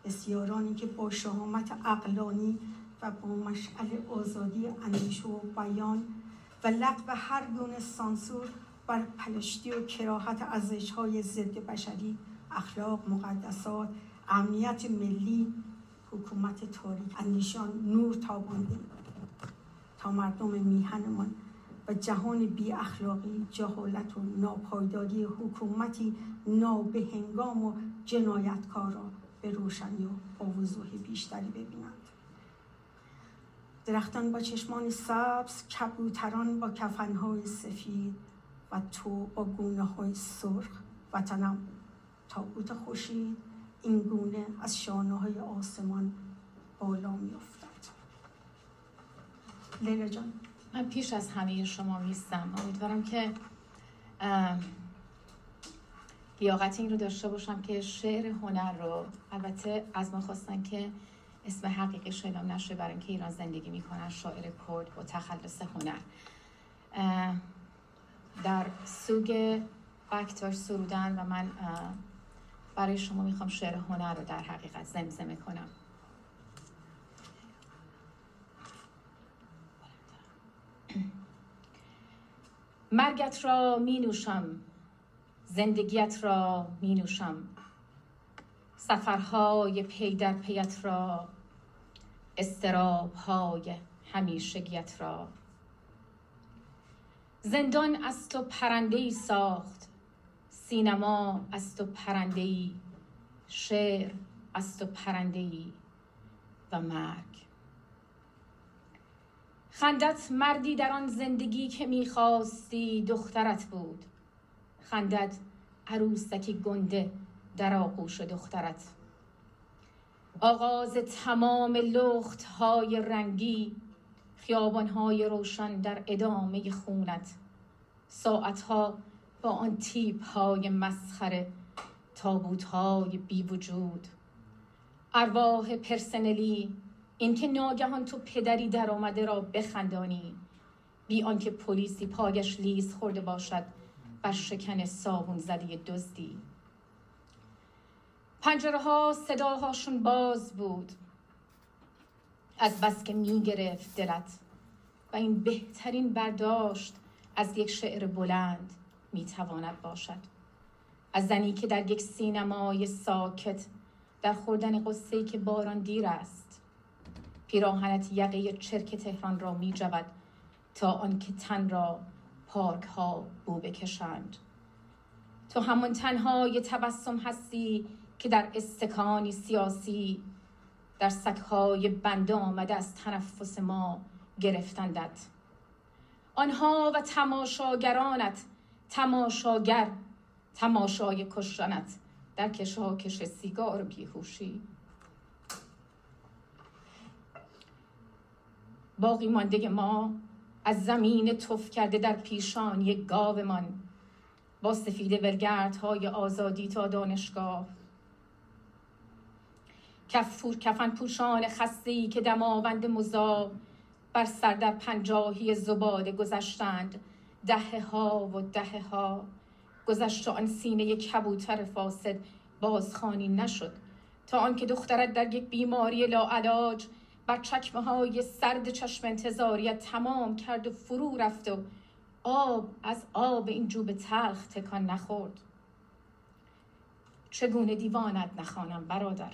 Speaker 1: بسیارانی که با شهامت اقلانی و با مشعل آزادی اندیشه و بیان و لغو هر گونه سانسور بر پلشتی و کراهت ازش های ضد بشری اخلاق مقدسات امنیت ملی حکومت تاریک اندیشان نور تابانده. تا مردم میهنمان و جهان بی اخلاقی جهالت و ناپایداری حکومتی نابهنگام و جنایتکار را به روشنی و با بیشتری ببینند. درختان با چشمان سبز کبوتران با کفنهای سفید و تو با گونه های سرخ. وطنم تابوت خوشید این گونه از شانه های آسمان بالا می افتد لیلا جان.
Speaker 7: من پیش از همه شما میستم امیدوارم که لیاقت این رو داشته باشم که شعر هنر رو البته از ما خواستن که اسم حقیقی شایدم نشه برای اینکه ایران زندگی می‌کنن شاعر کرد با تخلص هنر. در سوگ بکتاش سرودن و من برای شما می‌خوام شعر هنر رو در حقیقت زمزمه کنم. مرگت را می نوشم زندگیت را می نوشم سفرهای پی در پیت را استرابهای همیشگیت را. زندان از تو پرنده ای ساخت سینما از تو پرنده ای شعر از تو پرنده ای و مرگ. خندت مردی در آن زندگی که می‌خواستی دخترت بود. خندت عروسکی گنده در آغوش دخترت. آغاز تمام لخت های رنگی خیابان های روشن در ادامه خونت. ساعت ها با آن تیپ های مسخره تابوت های بی وجود ارواح پرسنلی اینکه ناگهان تو پدری در آمده را بخندانی بی آنکه پلیسی پایش لیز خورده باشد بر شکن صابون زده دزدی. پنجره ها صداهاشون باز بود. از بس که می گرفت دلت و این بهترین برداشت از یک شعر بلند می تواند باشد. از زنی که در یک سینمای ساکت در خوردن قصه که باران دیر است پیراهنت یقه چرک تهران را می جود تا آنکه تن را پارک ها بو بکشند. تو همون تنهای تبسم هستی که در استکانی سیاسی در سکهای بنده آمده از تنفس ما گرفتندت. آنها و تماشاگرانت تماشاگر تماشای کشتنت. در کشاکش سیگار بیهوشی. باقی مانده ما از زمین تف کرده در پیشانی گاومان با سفید ورگردهای آزادی تا دانشگاه. کفور کفن پوشان خسته که دماوند مذاب بر سر در پنجاهی زباده گذشتند. دهه ها و دهه ها گذشت آن سینه کبوتر فاسد بازخانی نشد. تا آنکه دخترت در یک بیماری لاعلاج بر چکمه های سرد چشم انتظاریت تمام کرد و فرو رفت و آب از آب این جوب تلخ تکان نخورد. چگونه دیوانت نخوانم برادر؟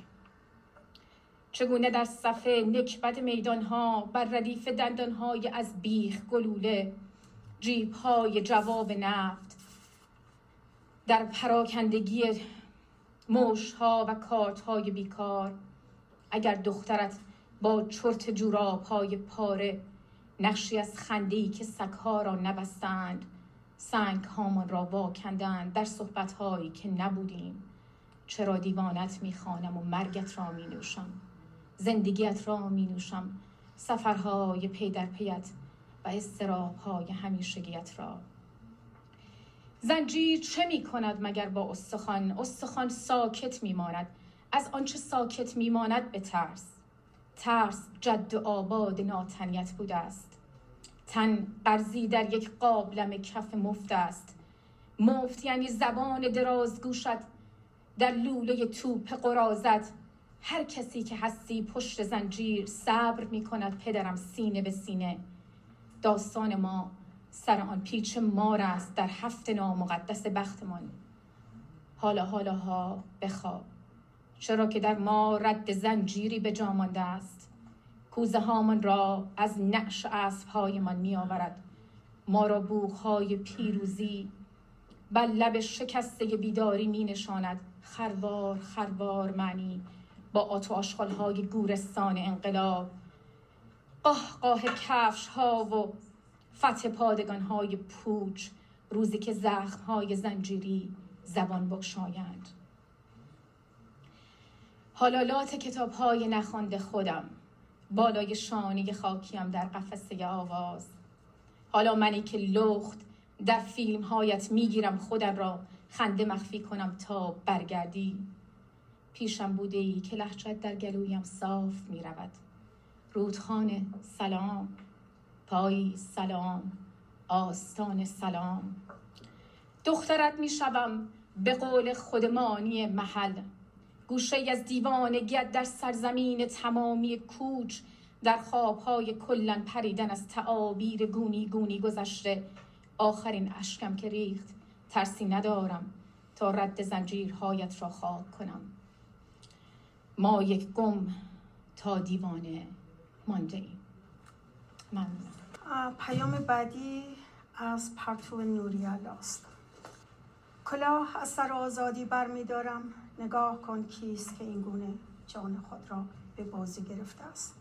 Speaker 7: چگونه در صفحه نکبت میدانها بر ردیف دندانهای از بیخ گلوله جیبهای جواب نفت در پراکندگی موشها و کارتهای بیکار؟ اگر دخترت با چرت جوراب های پاره نقشی از خندهی که سگها را نبستند سنگ هامان را واکندند در صحبت هایی که نبودیم. چرا دیوانت می‌خوانم و مرگت را می نوشم زندگیت را می نوشم سفرهای پی در پیت و استرابهای همیشگیت را. زنجیر چه می کند مگر با استخوان؟ استخوان ساکت می ماند از آنچه ساکت می ماند به ترس ترس جد آباد ناتنیت بوده است. تن قرضی در یک قابلم کف مفت است. مفت یعنی زبان درازگوشت در لوله توپ قرازت. هر کسی که هستی پشت زنجیر صبر می کند پدرم سینه به سینه. داستان ما سر آن پیچ مار است در هفت نامقدس بختمان. حالا حالا ها بخواب. چرا که در ما رد زنجیری به جا مانده است. کوزه هامان را از نعش اسب هایمان می آورد ما را بوخ های پیروزی بر لب شکسته بیداری می نشاند خروار خروار معنی با آتو آشغال های گورستان انقلاب. قاه قاه کفش ها و فتح پادگان های پوچ روزی که زخم های زنجیری زبان بکشایند. حالالات کتاب های نخوانده خودم. بالای شانه خاکیم در قفسه آواز. حالا منی که لخت در فیلم هایت می‌گیرم خودم را خنده مخفی کنم تا برگردی. پیشم بوده ای که لحجت در گلویم صاف می رود رودخانه سلام پایی سلام آستان سلام. دخترت می شوم به قول خودمانی محل. گوشه از دیوانگیت در سرزمین تمامی کوچ در خوابهای کلن پریدن از تعابیر گونی گونی گذشته. آخرین اشکم که ریخت ترسی ندارم تا رد زنجیرهایت را خاک کنم. ما یک گم تا دیوانه مانده ایم
Speaker 1: ممنون پیام بعدی از پرتو نوریال است کلاه از سر آزادی برمیدارم. نگاه کن کیست که این گونه جان خود را به بازی گرفته است.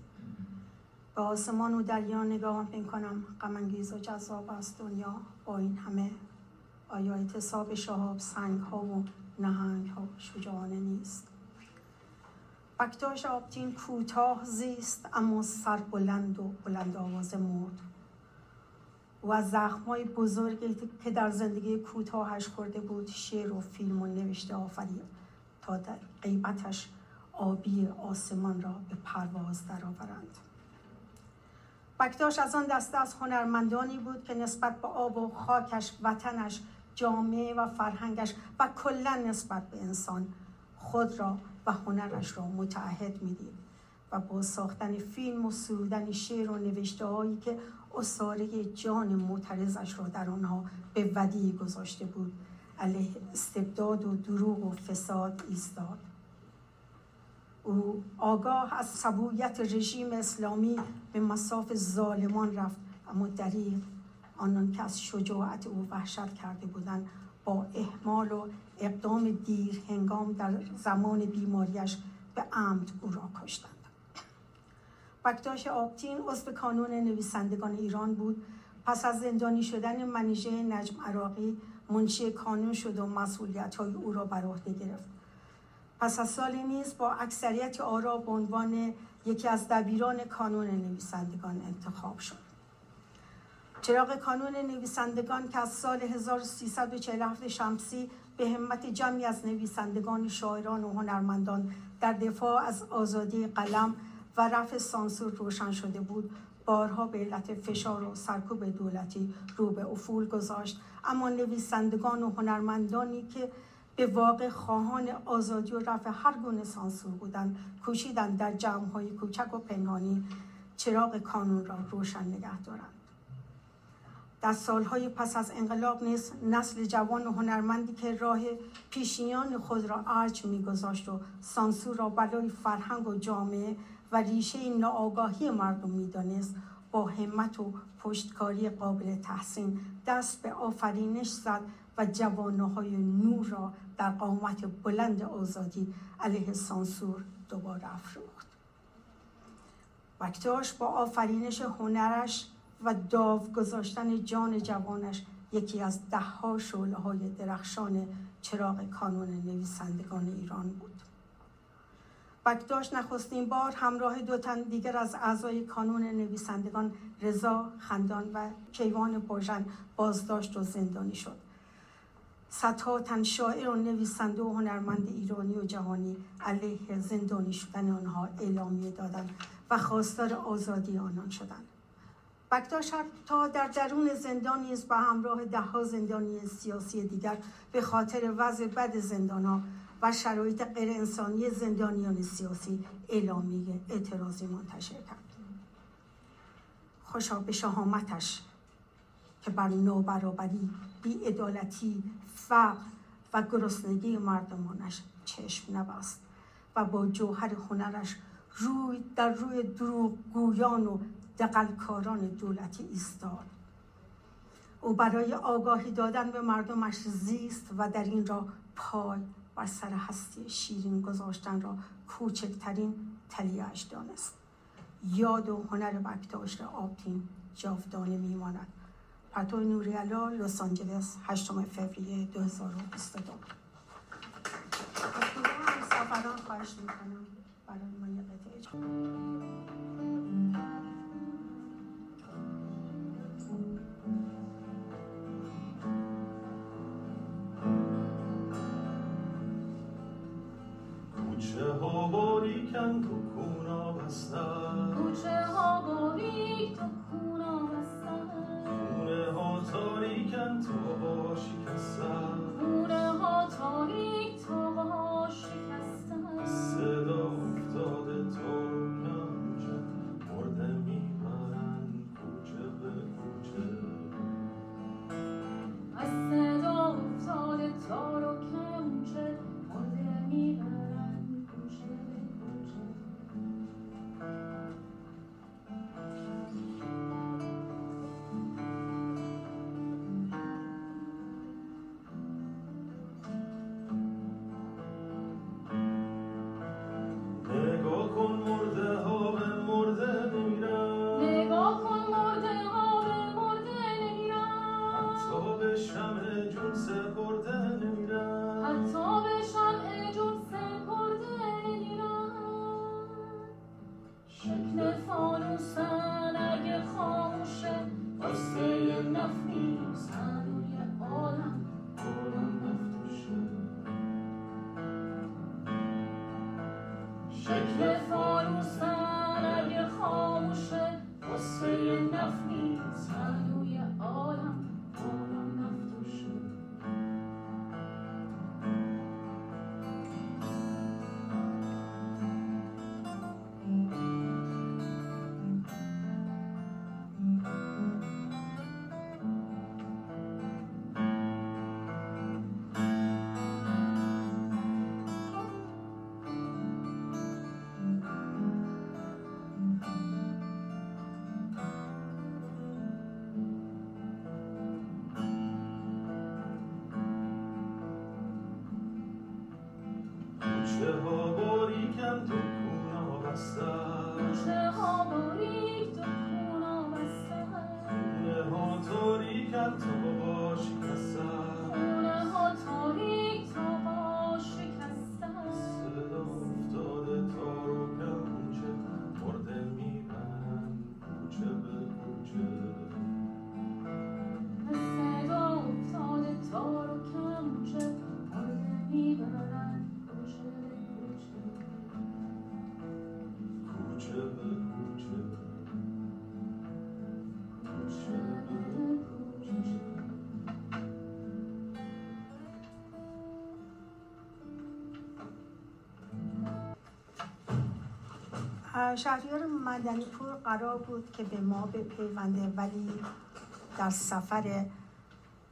Speaker 1: به آسمان و دریا نگاه می کنم. غم و جذاب است دنیا. با این همه آیا اعتصاب شهاب سنگ ها و نهنگ ها شجاعانه نیست؟ بکتاش آبتین کوتاه زیست اما سر بلند و بلند آواز مرد. و از زخمای بزرگی که در زندگی کوتاهش خورده بود شعر و فیلم و نوشته آفرید تا در قیمتش آبی آسمان را به پرواز درآورند. بکتاش از آن دسته از هنرمندانی بود که نسبت به آب و خاکش وطنش جامعه و فرهنگش و کلا نسبت به انسان خود را و هنرش را متعهد می‌دید و با ساختن فیلم و سرودن شعر و نوشته هایی که اصاره جان معترضش را در آنها به ودی گذاشته بود علیه استبداد و دروغ و فساد ایستاد. او آگاه از سبویت رژیم اسلامی به مساف ظالمان رفت اما دریغ آنان که از شجاعت او وحشت کرده بودند با احمال و اقدام دیر هنگام در زمان بیماریش به عمد او را کشتند. بکتاش آبتین عضو کانون نویسندگان ایران بود. پس از زندانی شدن منیژه نجم عراقی منشی کانون شد و مسئولیت های او را بر عهده گرفت. پس از سالی نیز با اکثریت آرا به عنوان یکی از دبیران کانون نویسندگان انتخاب شد. چراغ کانون نویسندگان که از سال 1347 شمسی به همت جمعی از نویسندگان شاعران و هنرمندان در دفاع از آزادی قلم و رفع سانسور روشن شده بود بارها به علت فشار و سرکوب دولتی رو به افول گذاشت. اما نویسندگان و هنرمندانی که به واقع خواهان آزادی و رفع هر گونه سانسور بودند کوشیدند در جمعهای کوچک و پنهانی چراغ کانون را روشن نگه دارند. در سالهای پس از انقلاب نیز نسل جوان و هنرمندی که راه پیشینیان خود را ارج میگذاشت و سانسور را برای فرهنگ و جامعه و ریشه ناآگاهی مردم می‌دانست با همت و پشتکاری قابل تحسین دست به آفرینش زد و جوانه نور را در قامت بلند آزادی علیه سانسور دوباره افروخت. وقتاش با آفرینش هنرش و داو گذاشتن جان جوانش یکی از دهها شعله های درخشان چراغ کانون نویسندگان ایران بود. بکداش نخستین بار همراه دو تن دیگر از اعضای کانون نویسندگان رضا خندان و کیوان باژن بازداشت و زندانی شد. صدها تن شاعر و نویسنده و هنرمند ایرانی و جهانی علیه زندانی شدن آنها اعلامیه دادند و خواستار آزادی آنان شدند. بکتاش تا در درون زندان نیز به همراه دهها زندانی سیاسی دیگر به خاطر وضع بد زندان و شرایط غیر انسانی زندانیان سیاسی اعلامیه اعتراضی منتشر کرد. خوشا به شهامتش که بر نابرابری بیعدالتی فقر و گرسنگی مردمانش چشم نبست و با جوهر هنرش روی در روی دروغ گویان و دقلکاران دولتی ایستاد. او برای آگاهی دادن به مردمش زیست و در این را پای بر سر هستی شیرین گذاشتن را کوچکترین تلیهش دانست. یاد و هنر بکتاش آبتین جاودانه میماند. پرتو نوریالا لس آنجلس 8 فوریه 2022 از سفران خواهش می‌کنم برای من یه قطعه
Speaker 8: باریکن تو کونا بستن.
Speaker 7: کوچه ها باریک تو کونا بستن.
Speaker 8: خونه ها تاریکن تو ها شکستن
Speaker 1: شهریار مدنی پور قرار بود که به ما بپیونده ولی در سفر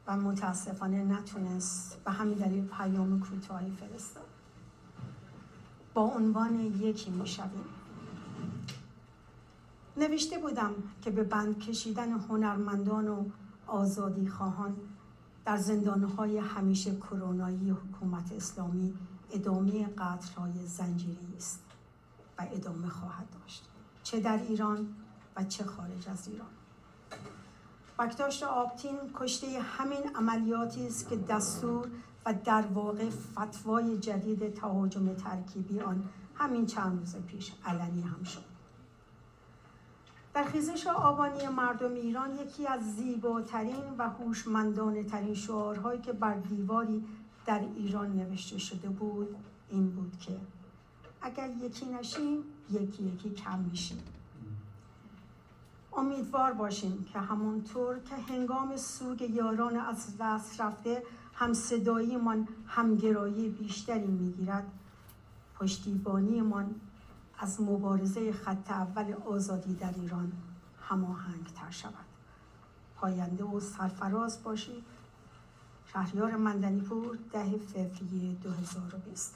Speaker 1: و متاسفانه نتونست به همین دلیل پیام کوتاهی فرستاد. با عنوان یکی می‌شویم نوشته بودم که به بند کشیدن هنرمندان و آزادی خواهان در زندانهای همیشه کرونایی حکومت اسلامی ادامه قتلهای زنجیری است. و ادامه خواهد داشت. چه در ایران و چه خارج از ایران. بکداشت آبتین کشته همین عملیاتی است که دستور و در واقع فتوای جدید تهاجم ترکیبی آن همین چند روز پیش علنی هم شد. در خیزش آبانی مردم ایران یکی از زیباترین و هوشمندانه ترین شعارهایی که بر دیواری در ایران نوشته شده بود این بود که اگر یکی نشیم یکی یکی کم میشیم. امیدوار باشیم که همونطور که هنگام سوگ یاران از دست رفته هم صداییمان همگرایی بیشتری می‌گیرد. پشتیبانیمان از مبارزه خط اول آزادی در ایران هماهنگ تر شود. پاینده و سرفراز باشید. شهریار مندنی پور ده فوریه 2020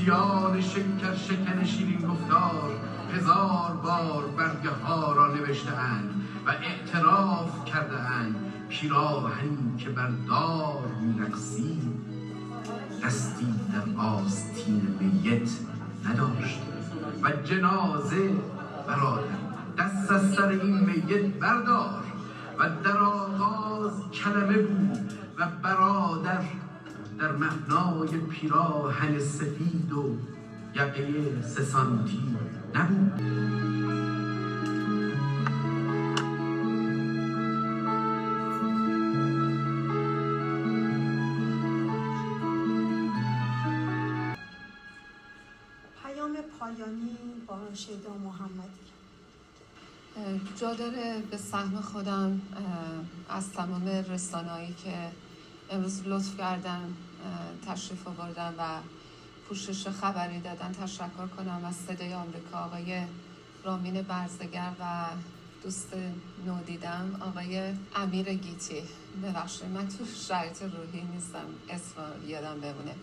Speaker 3: توتیان شکر شکن شیرین گفتار هزار بار برگه ها را نوشته و اعتراف کرده اند پیراهنی که بر دار میرقصید دستی در آستین میت نداشت و جنازه برادر دست از سر این میت بردار و در آغاز کلمه بود و برادر در معنای پیراهن سفید و یقه سسانتی نبود.
Speaker 1: پیام پایانی با شیدا محمدی.
Speaker 2: جا داره به سهم خودم از تمام رسانه‌ای که امروز لطف کردن تشریف آوردن و پوشش خبری دادن. تشکر کنم از صدای آمریکا. آقای رامین برزگر و دوست نو دیدم آقای امیر گیتی. ببخشید من تو شرایط روحی نیستم. اسم یادم بمونه.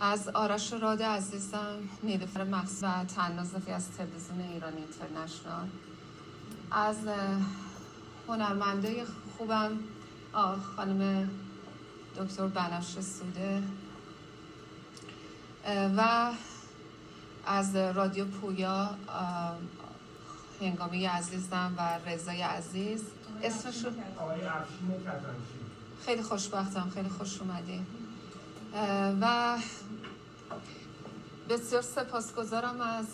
Speaker 2: از آرش راد عزیزم نیلوفر مقصد و تنازفی از تلویزیون ایران اینترنشنال. از هنرمنده خوبم خانم دکتر بنفش سوده و از رادیو پویا هنگامی عزیزم و رضای عزیز. اسمش خیلی خوشبختم خیلی خوش اومدیم و بسیار سپاسگزارم از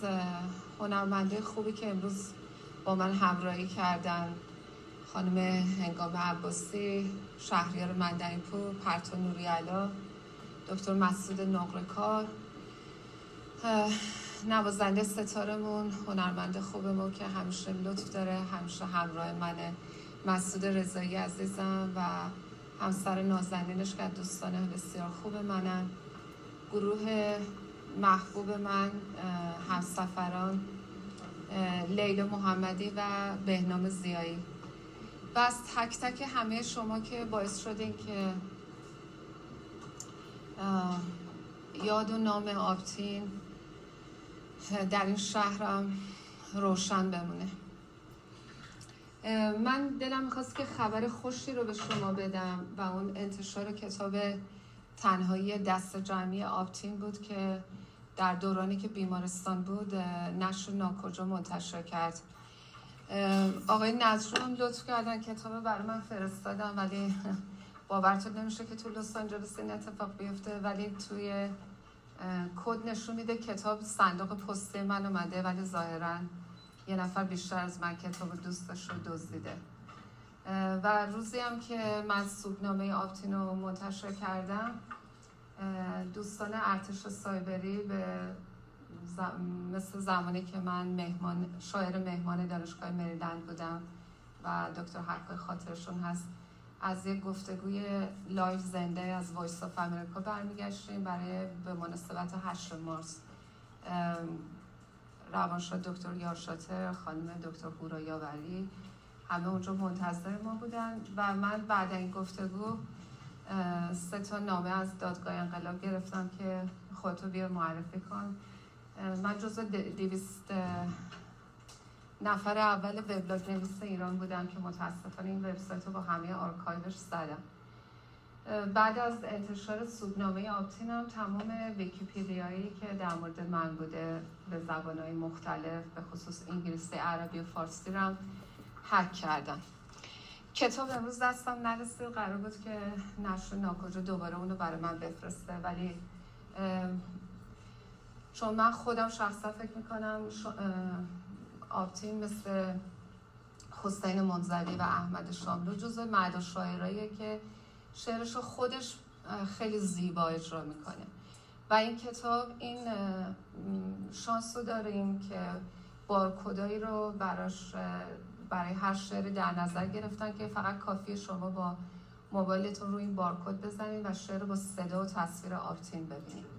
Speaker 2: هنرمنده خوبی که امروز با من همراهی کردن. خانم هنگام عباسی شهریار مندنیپور پرتو نوریالا دکتر مسعود نقرکار نوازنده ستارمون هنرمند خوبمون که همیشه لطف داره همیشه همراه منه. مسعود رضایی عزیزم و همسر نازنینش که دوستان بسیار خوب منن. گروه محبوب من همسفران لیلا محمدی و بهنام زیایی. و از تک تک همه شما که باعث شدین که یاد و نام آبتین در این شهرم روشن بمونه. من دلم می‌خواست که خبر خوشی رو به شما بدم و اون انتشار کتاب تنهایی دست جمعی آبتین بود که در دورانی که بیمارستان بود نشر ناکجا منتشر کرد. آقای نظر هم لطف کردن کتاب برای من فرستادم ولی باورتون نمیشه که تو لس آنجلس این اتفاق بیفته ولی توی کد نشون میده کتاب صندوق پستی من اومده ولی ظاهرا یه نفر بیشتر از من کتاب دوستش رو دزدیده. و روزی هم که من سوگنامه آبتین رو منتشر کردم دوستان ارتش سایبری به مثل زمانی که من مهمان شاعر مهمان دانشگاه مریلند بودم و دکتر حقای خاطرشون هست. از یک گفتگوی live زنده از Voice of America برمیگشتیم برای به مناسبت 8 مارس. روانشاد دکتر یارشاتر خانم دکتر هورا یاوری. همه اونجا منتظر ما بودن و من بعد این گفتگو سه تا نامه از دادگاه انقلاب گرفتم که خودتو بیا معرفی کن. من جزو دیویست نفر اول وبلاگ نویس ایران بودم که متاسفانه این وبسایت رو با همه آرکایوش زدم. بعد از انتشار سوگنامه آپتینم تمام ویکیپیدیایی که در مورد من بوده به زبانهای مختلف به خصوص انگلیسی عربی و فارسی رو حک کردم. کتاب امروز دستم نرسید. قرار بود که نشر ناکجا دوباره اونو برای من بفرسته ولی چون من خودم شخصا فکر می‌کنم آبتین مثل حسین منزوی و احمد شاملو جزو مرد شاعراییه که شعرش رو خودش خیلی زیبا اجرا می‌کنه. و این کتاب این شانس رو داریم که بارکودایی رو براش برای هر شعری در نظر گرفتن که فقط کافیه شما با موبایلتون روی این بارکد بزنید و شعر با صدا و تصویر آپتین ببینید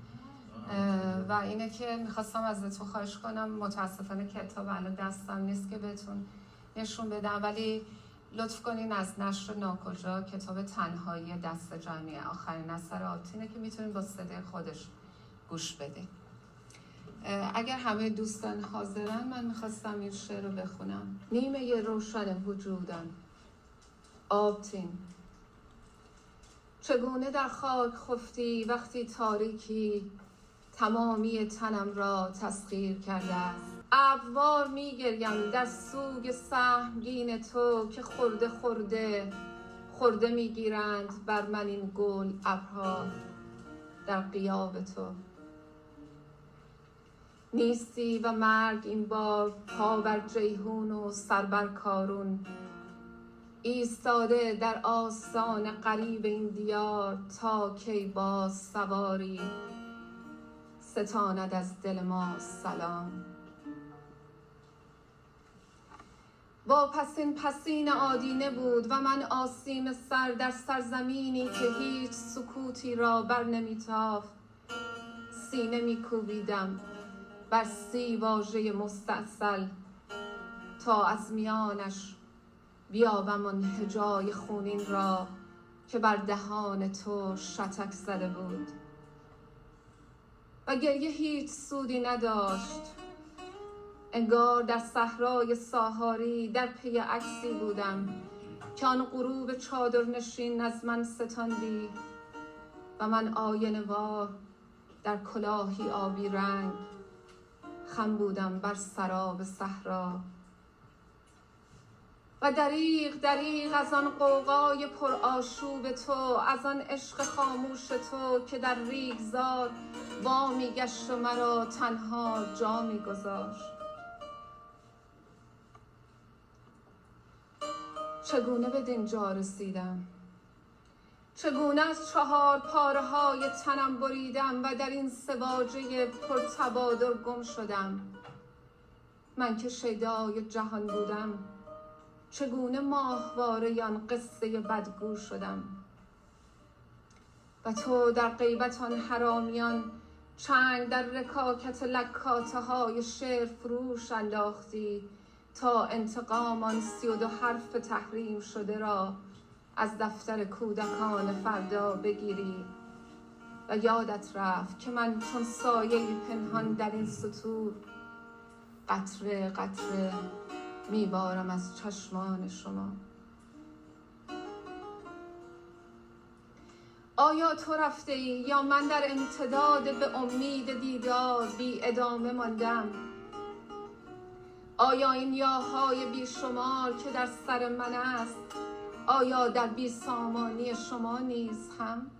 Speaker 2: و اینه که می‌خواستم ازتون خواهش کنم. متاسفانه کتاب الان دستم نیست که بهتون نشون بدم. ولی لطف کنین از نشر ناکجا کتاب تنهایی دست جمعی آخرین اثر آتینه که می‌تونین با صدای خودش گوش بدین. اگر همه دوستان حاضرن من می‌خواستم این شعر رو بخونم. نیمه روشن وجودم. آبتین. چگونه در خاک خفتی وقتی تاریکی تمامی تنم را تسخیر کرده است. ابوار میگریم در سوگ سهمگین تو که خورده خورده خورده می‌گیرند بر من این گل ابرها در قیاب تو. نیستی و مرگ این بار پا بر جیهون و سر بر کارون. ایستاده در آستان قریب این دیار تا کی باز سواری ستاند از دل ما سلام. با پسین پسین آدینه بود و من آسیم سر در سرزمینی که هیچ سکوتی را بر نمیتافت. سینه میکوبیدم بر سی واژه مستاصل تا از میانش بیابم آن هجای خونین را که بر دهان تو شتک زده بود. و گریه هیچ سودی نداشت انگار در صحرای ساهاری در پی عکسی بودم که آن غروب چادر نشین از من ستاندی و من آینه وار در کلاهی آبی رنگ خم بودم بر سراب صحرا. و دریغ دریغ از آن قوقای پر آشوب تو از آن عشق خاموش تو که در ریگزار وامی گشت و مرا تنها جا می گذاشت چگونه به دینجا رسیدم؟ چگونه از چهار پاره های تنم بریدم و در این سواجه پر تبادر گم شدم؟ من که شیدای جهان بودم. چگونه ماهواره آن قصه بدگو شدم؟ و تو در غیبت آن حرامیان چنگ در رکاکت لکاته های شعر فروش انداختی تا انتقام آن سی و دو حرف تحریم شده را از دفتر کودکان فردا بگیری. و یادت رفت که من چون سایه پنهان در این سطور قطره قطره میبارم از چشمان شما. آیا تو رفته ای یا من در امتداد به امید دیدار بی ادامه ماندم؟ آیا این یاهای بی شمار که در سر من است آیا در بی سامانی شما نیز هم؟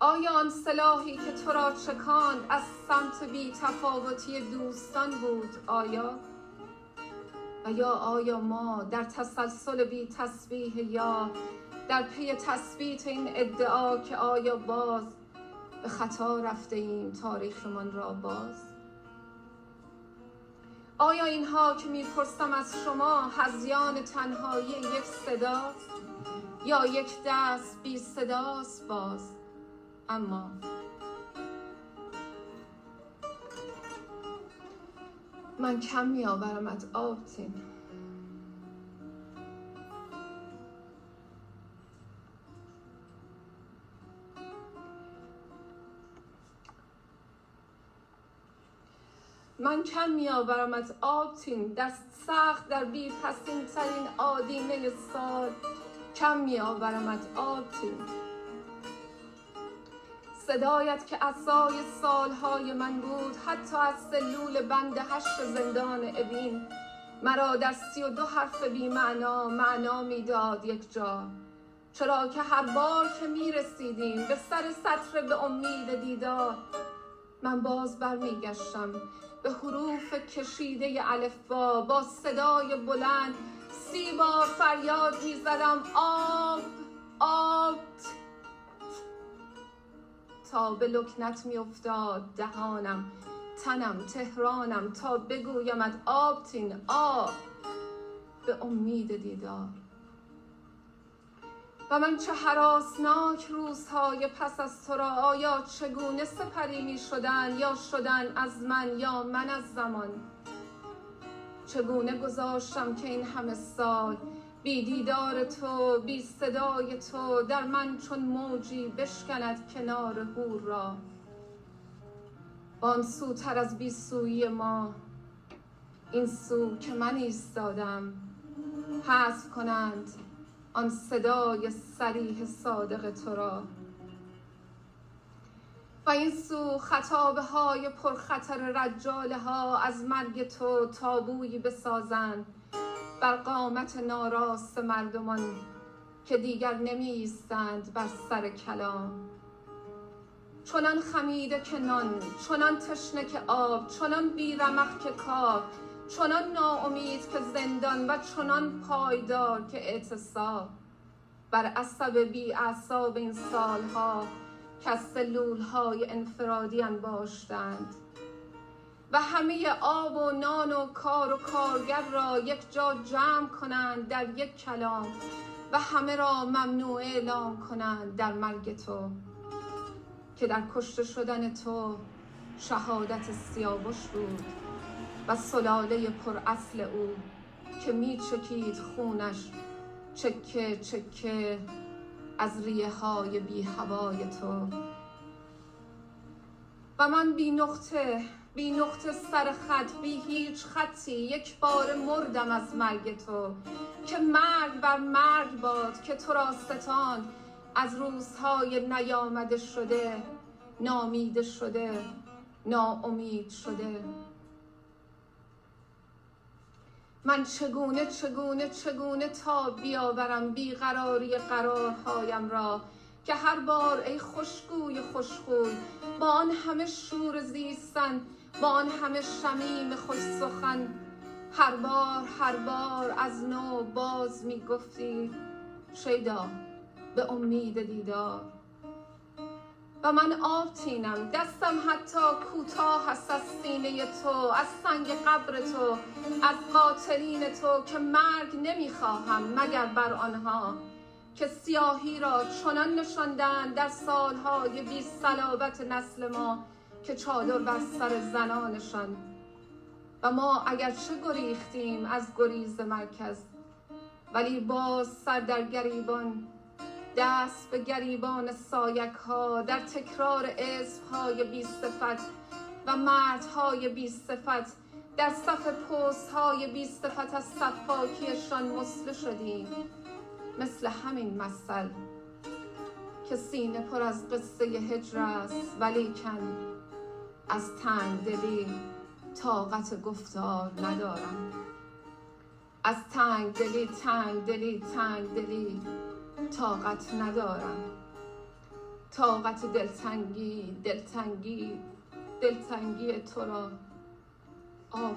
Speaker 2: آیا آن سلاحی که تو را چکاند از سمت بی تفاوتی دوستان بود آیا؟ و یا آیا ما در تسلسل بی تسبیح یا در پی تثبیت این ادعا که آیا باز به خطا رفته ایم تاریخمان را باز؟ آیا اینها که می‌پرسم از شما هزیان تنهایی یک صداست یا یک دست بی صداست باز؟ اما من کم میآورم از آبتین من کم میآورم از آبتین در سخت در بی پسین ترین آدینه سال کم میآورم از آبتین صدایت که اسای سالهای من بود حتی از سلول بند هشت زندان اوین مرا در سی و دو حرف بی معنا معنا می‌داد یک جا. چرا که هر بار که می رسیدیم به سر سطر به امید دیدار من باز برمیگشتم به حروف کشیده الفبا. با صدای بلند سی بار فریاد می‌زدم آب آب. تا به لکنت میافتاد دهانم تنم تهرانم تا بگویمت آبتین آب. به امید دیدار. و من چه حراسناک روزهای پس از تو را آیا چگونه سپری می شدن یا شدن از من یا من از زمان؟ چگونه گذاشتم که این همه سال بی دیدار تو بی صدای تو در من چون موجی بشکند کنار هور را. آن سوتر از بی سویی ما این سو که من ایستادم. حذف کنند آن صدای سریح صادق تو را. و این سو خطابه های پرخطر رجاله ها از مرگ تو تابویی بسازند. بر قامت ناراست مردمان که دیگر نمی ایستند بر سر کلام. چنان خمیده که نان چنان تشنه که آب چنان بیرمق که کار چنان ناامید که زندان و چنان پایدار که اعتصاب. بر عصب بی اعصاب این سالها که از سلول های انفرادی انباشتند و همه آب و نان و کار و کارگر را یک جا جمع کنند در یک کلام و همه را ممنوع اعلام کنند در مرگ تو که در کشته شدن تو شهادت سیاوش بود و سلاله پر اصل او که می چکید خونش چکه چکه از ریه های بی هوای تو. و من بی نقطه بی نقطه سر خط بی هیچ خطی. یک بار مردم از مرگ تو. که مرگ بر مرگ باد که تو را ستان. از روزهای نیامده شده نامیده شده ناامید شده. من چگونه چگونه چگونه تا بیاورم بیقراری قرارهایم را؟ که هر بار ای خوشگوی خوشگوی با آن همه شور زیستن با آن همه شمیم خوش سخن هر بار هر بار از نو باز می گفتی شیدا به امید دیدار. و من آب تینم دستم حتی کوتاه هست از سینه تو از سنگ قبر تو از قاتلین تو که مرگ نمی‌خواهم مگر بر آنها که سیاهی را چنان نشاندن در سالهای بی صلابت نسل ما که چادر بر سر زنانشان. و ما اگر چه گریختیم از گریز مرکز ولی باز سر در گریبان دست به گریبان سایک ها در تکرار اسم های بی صفت و مردهای بی صفت در صف پست های بی صفت از صفاکیشان مسله شدیم. مثل همین مثل که سینه پر از قصه هجر است ولیکن از تنگ دلی طاقت گفتار ندارم. از تنگ دلی تنگ دلی تنگ دلی طاقت ندارم. طاقت دلتنگی دلتنگی دلتنگی تو را آب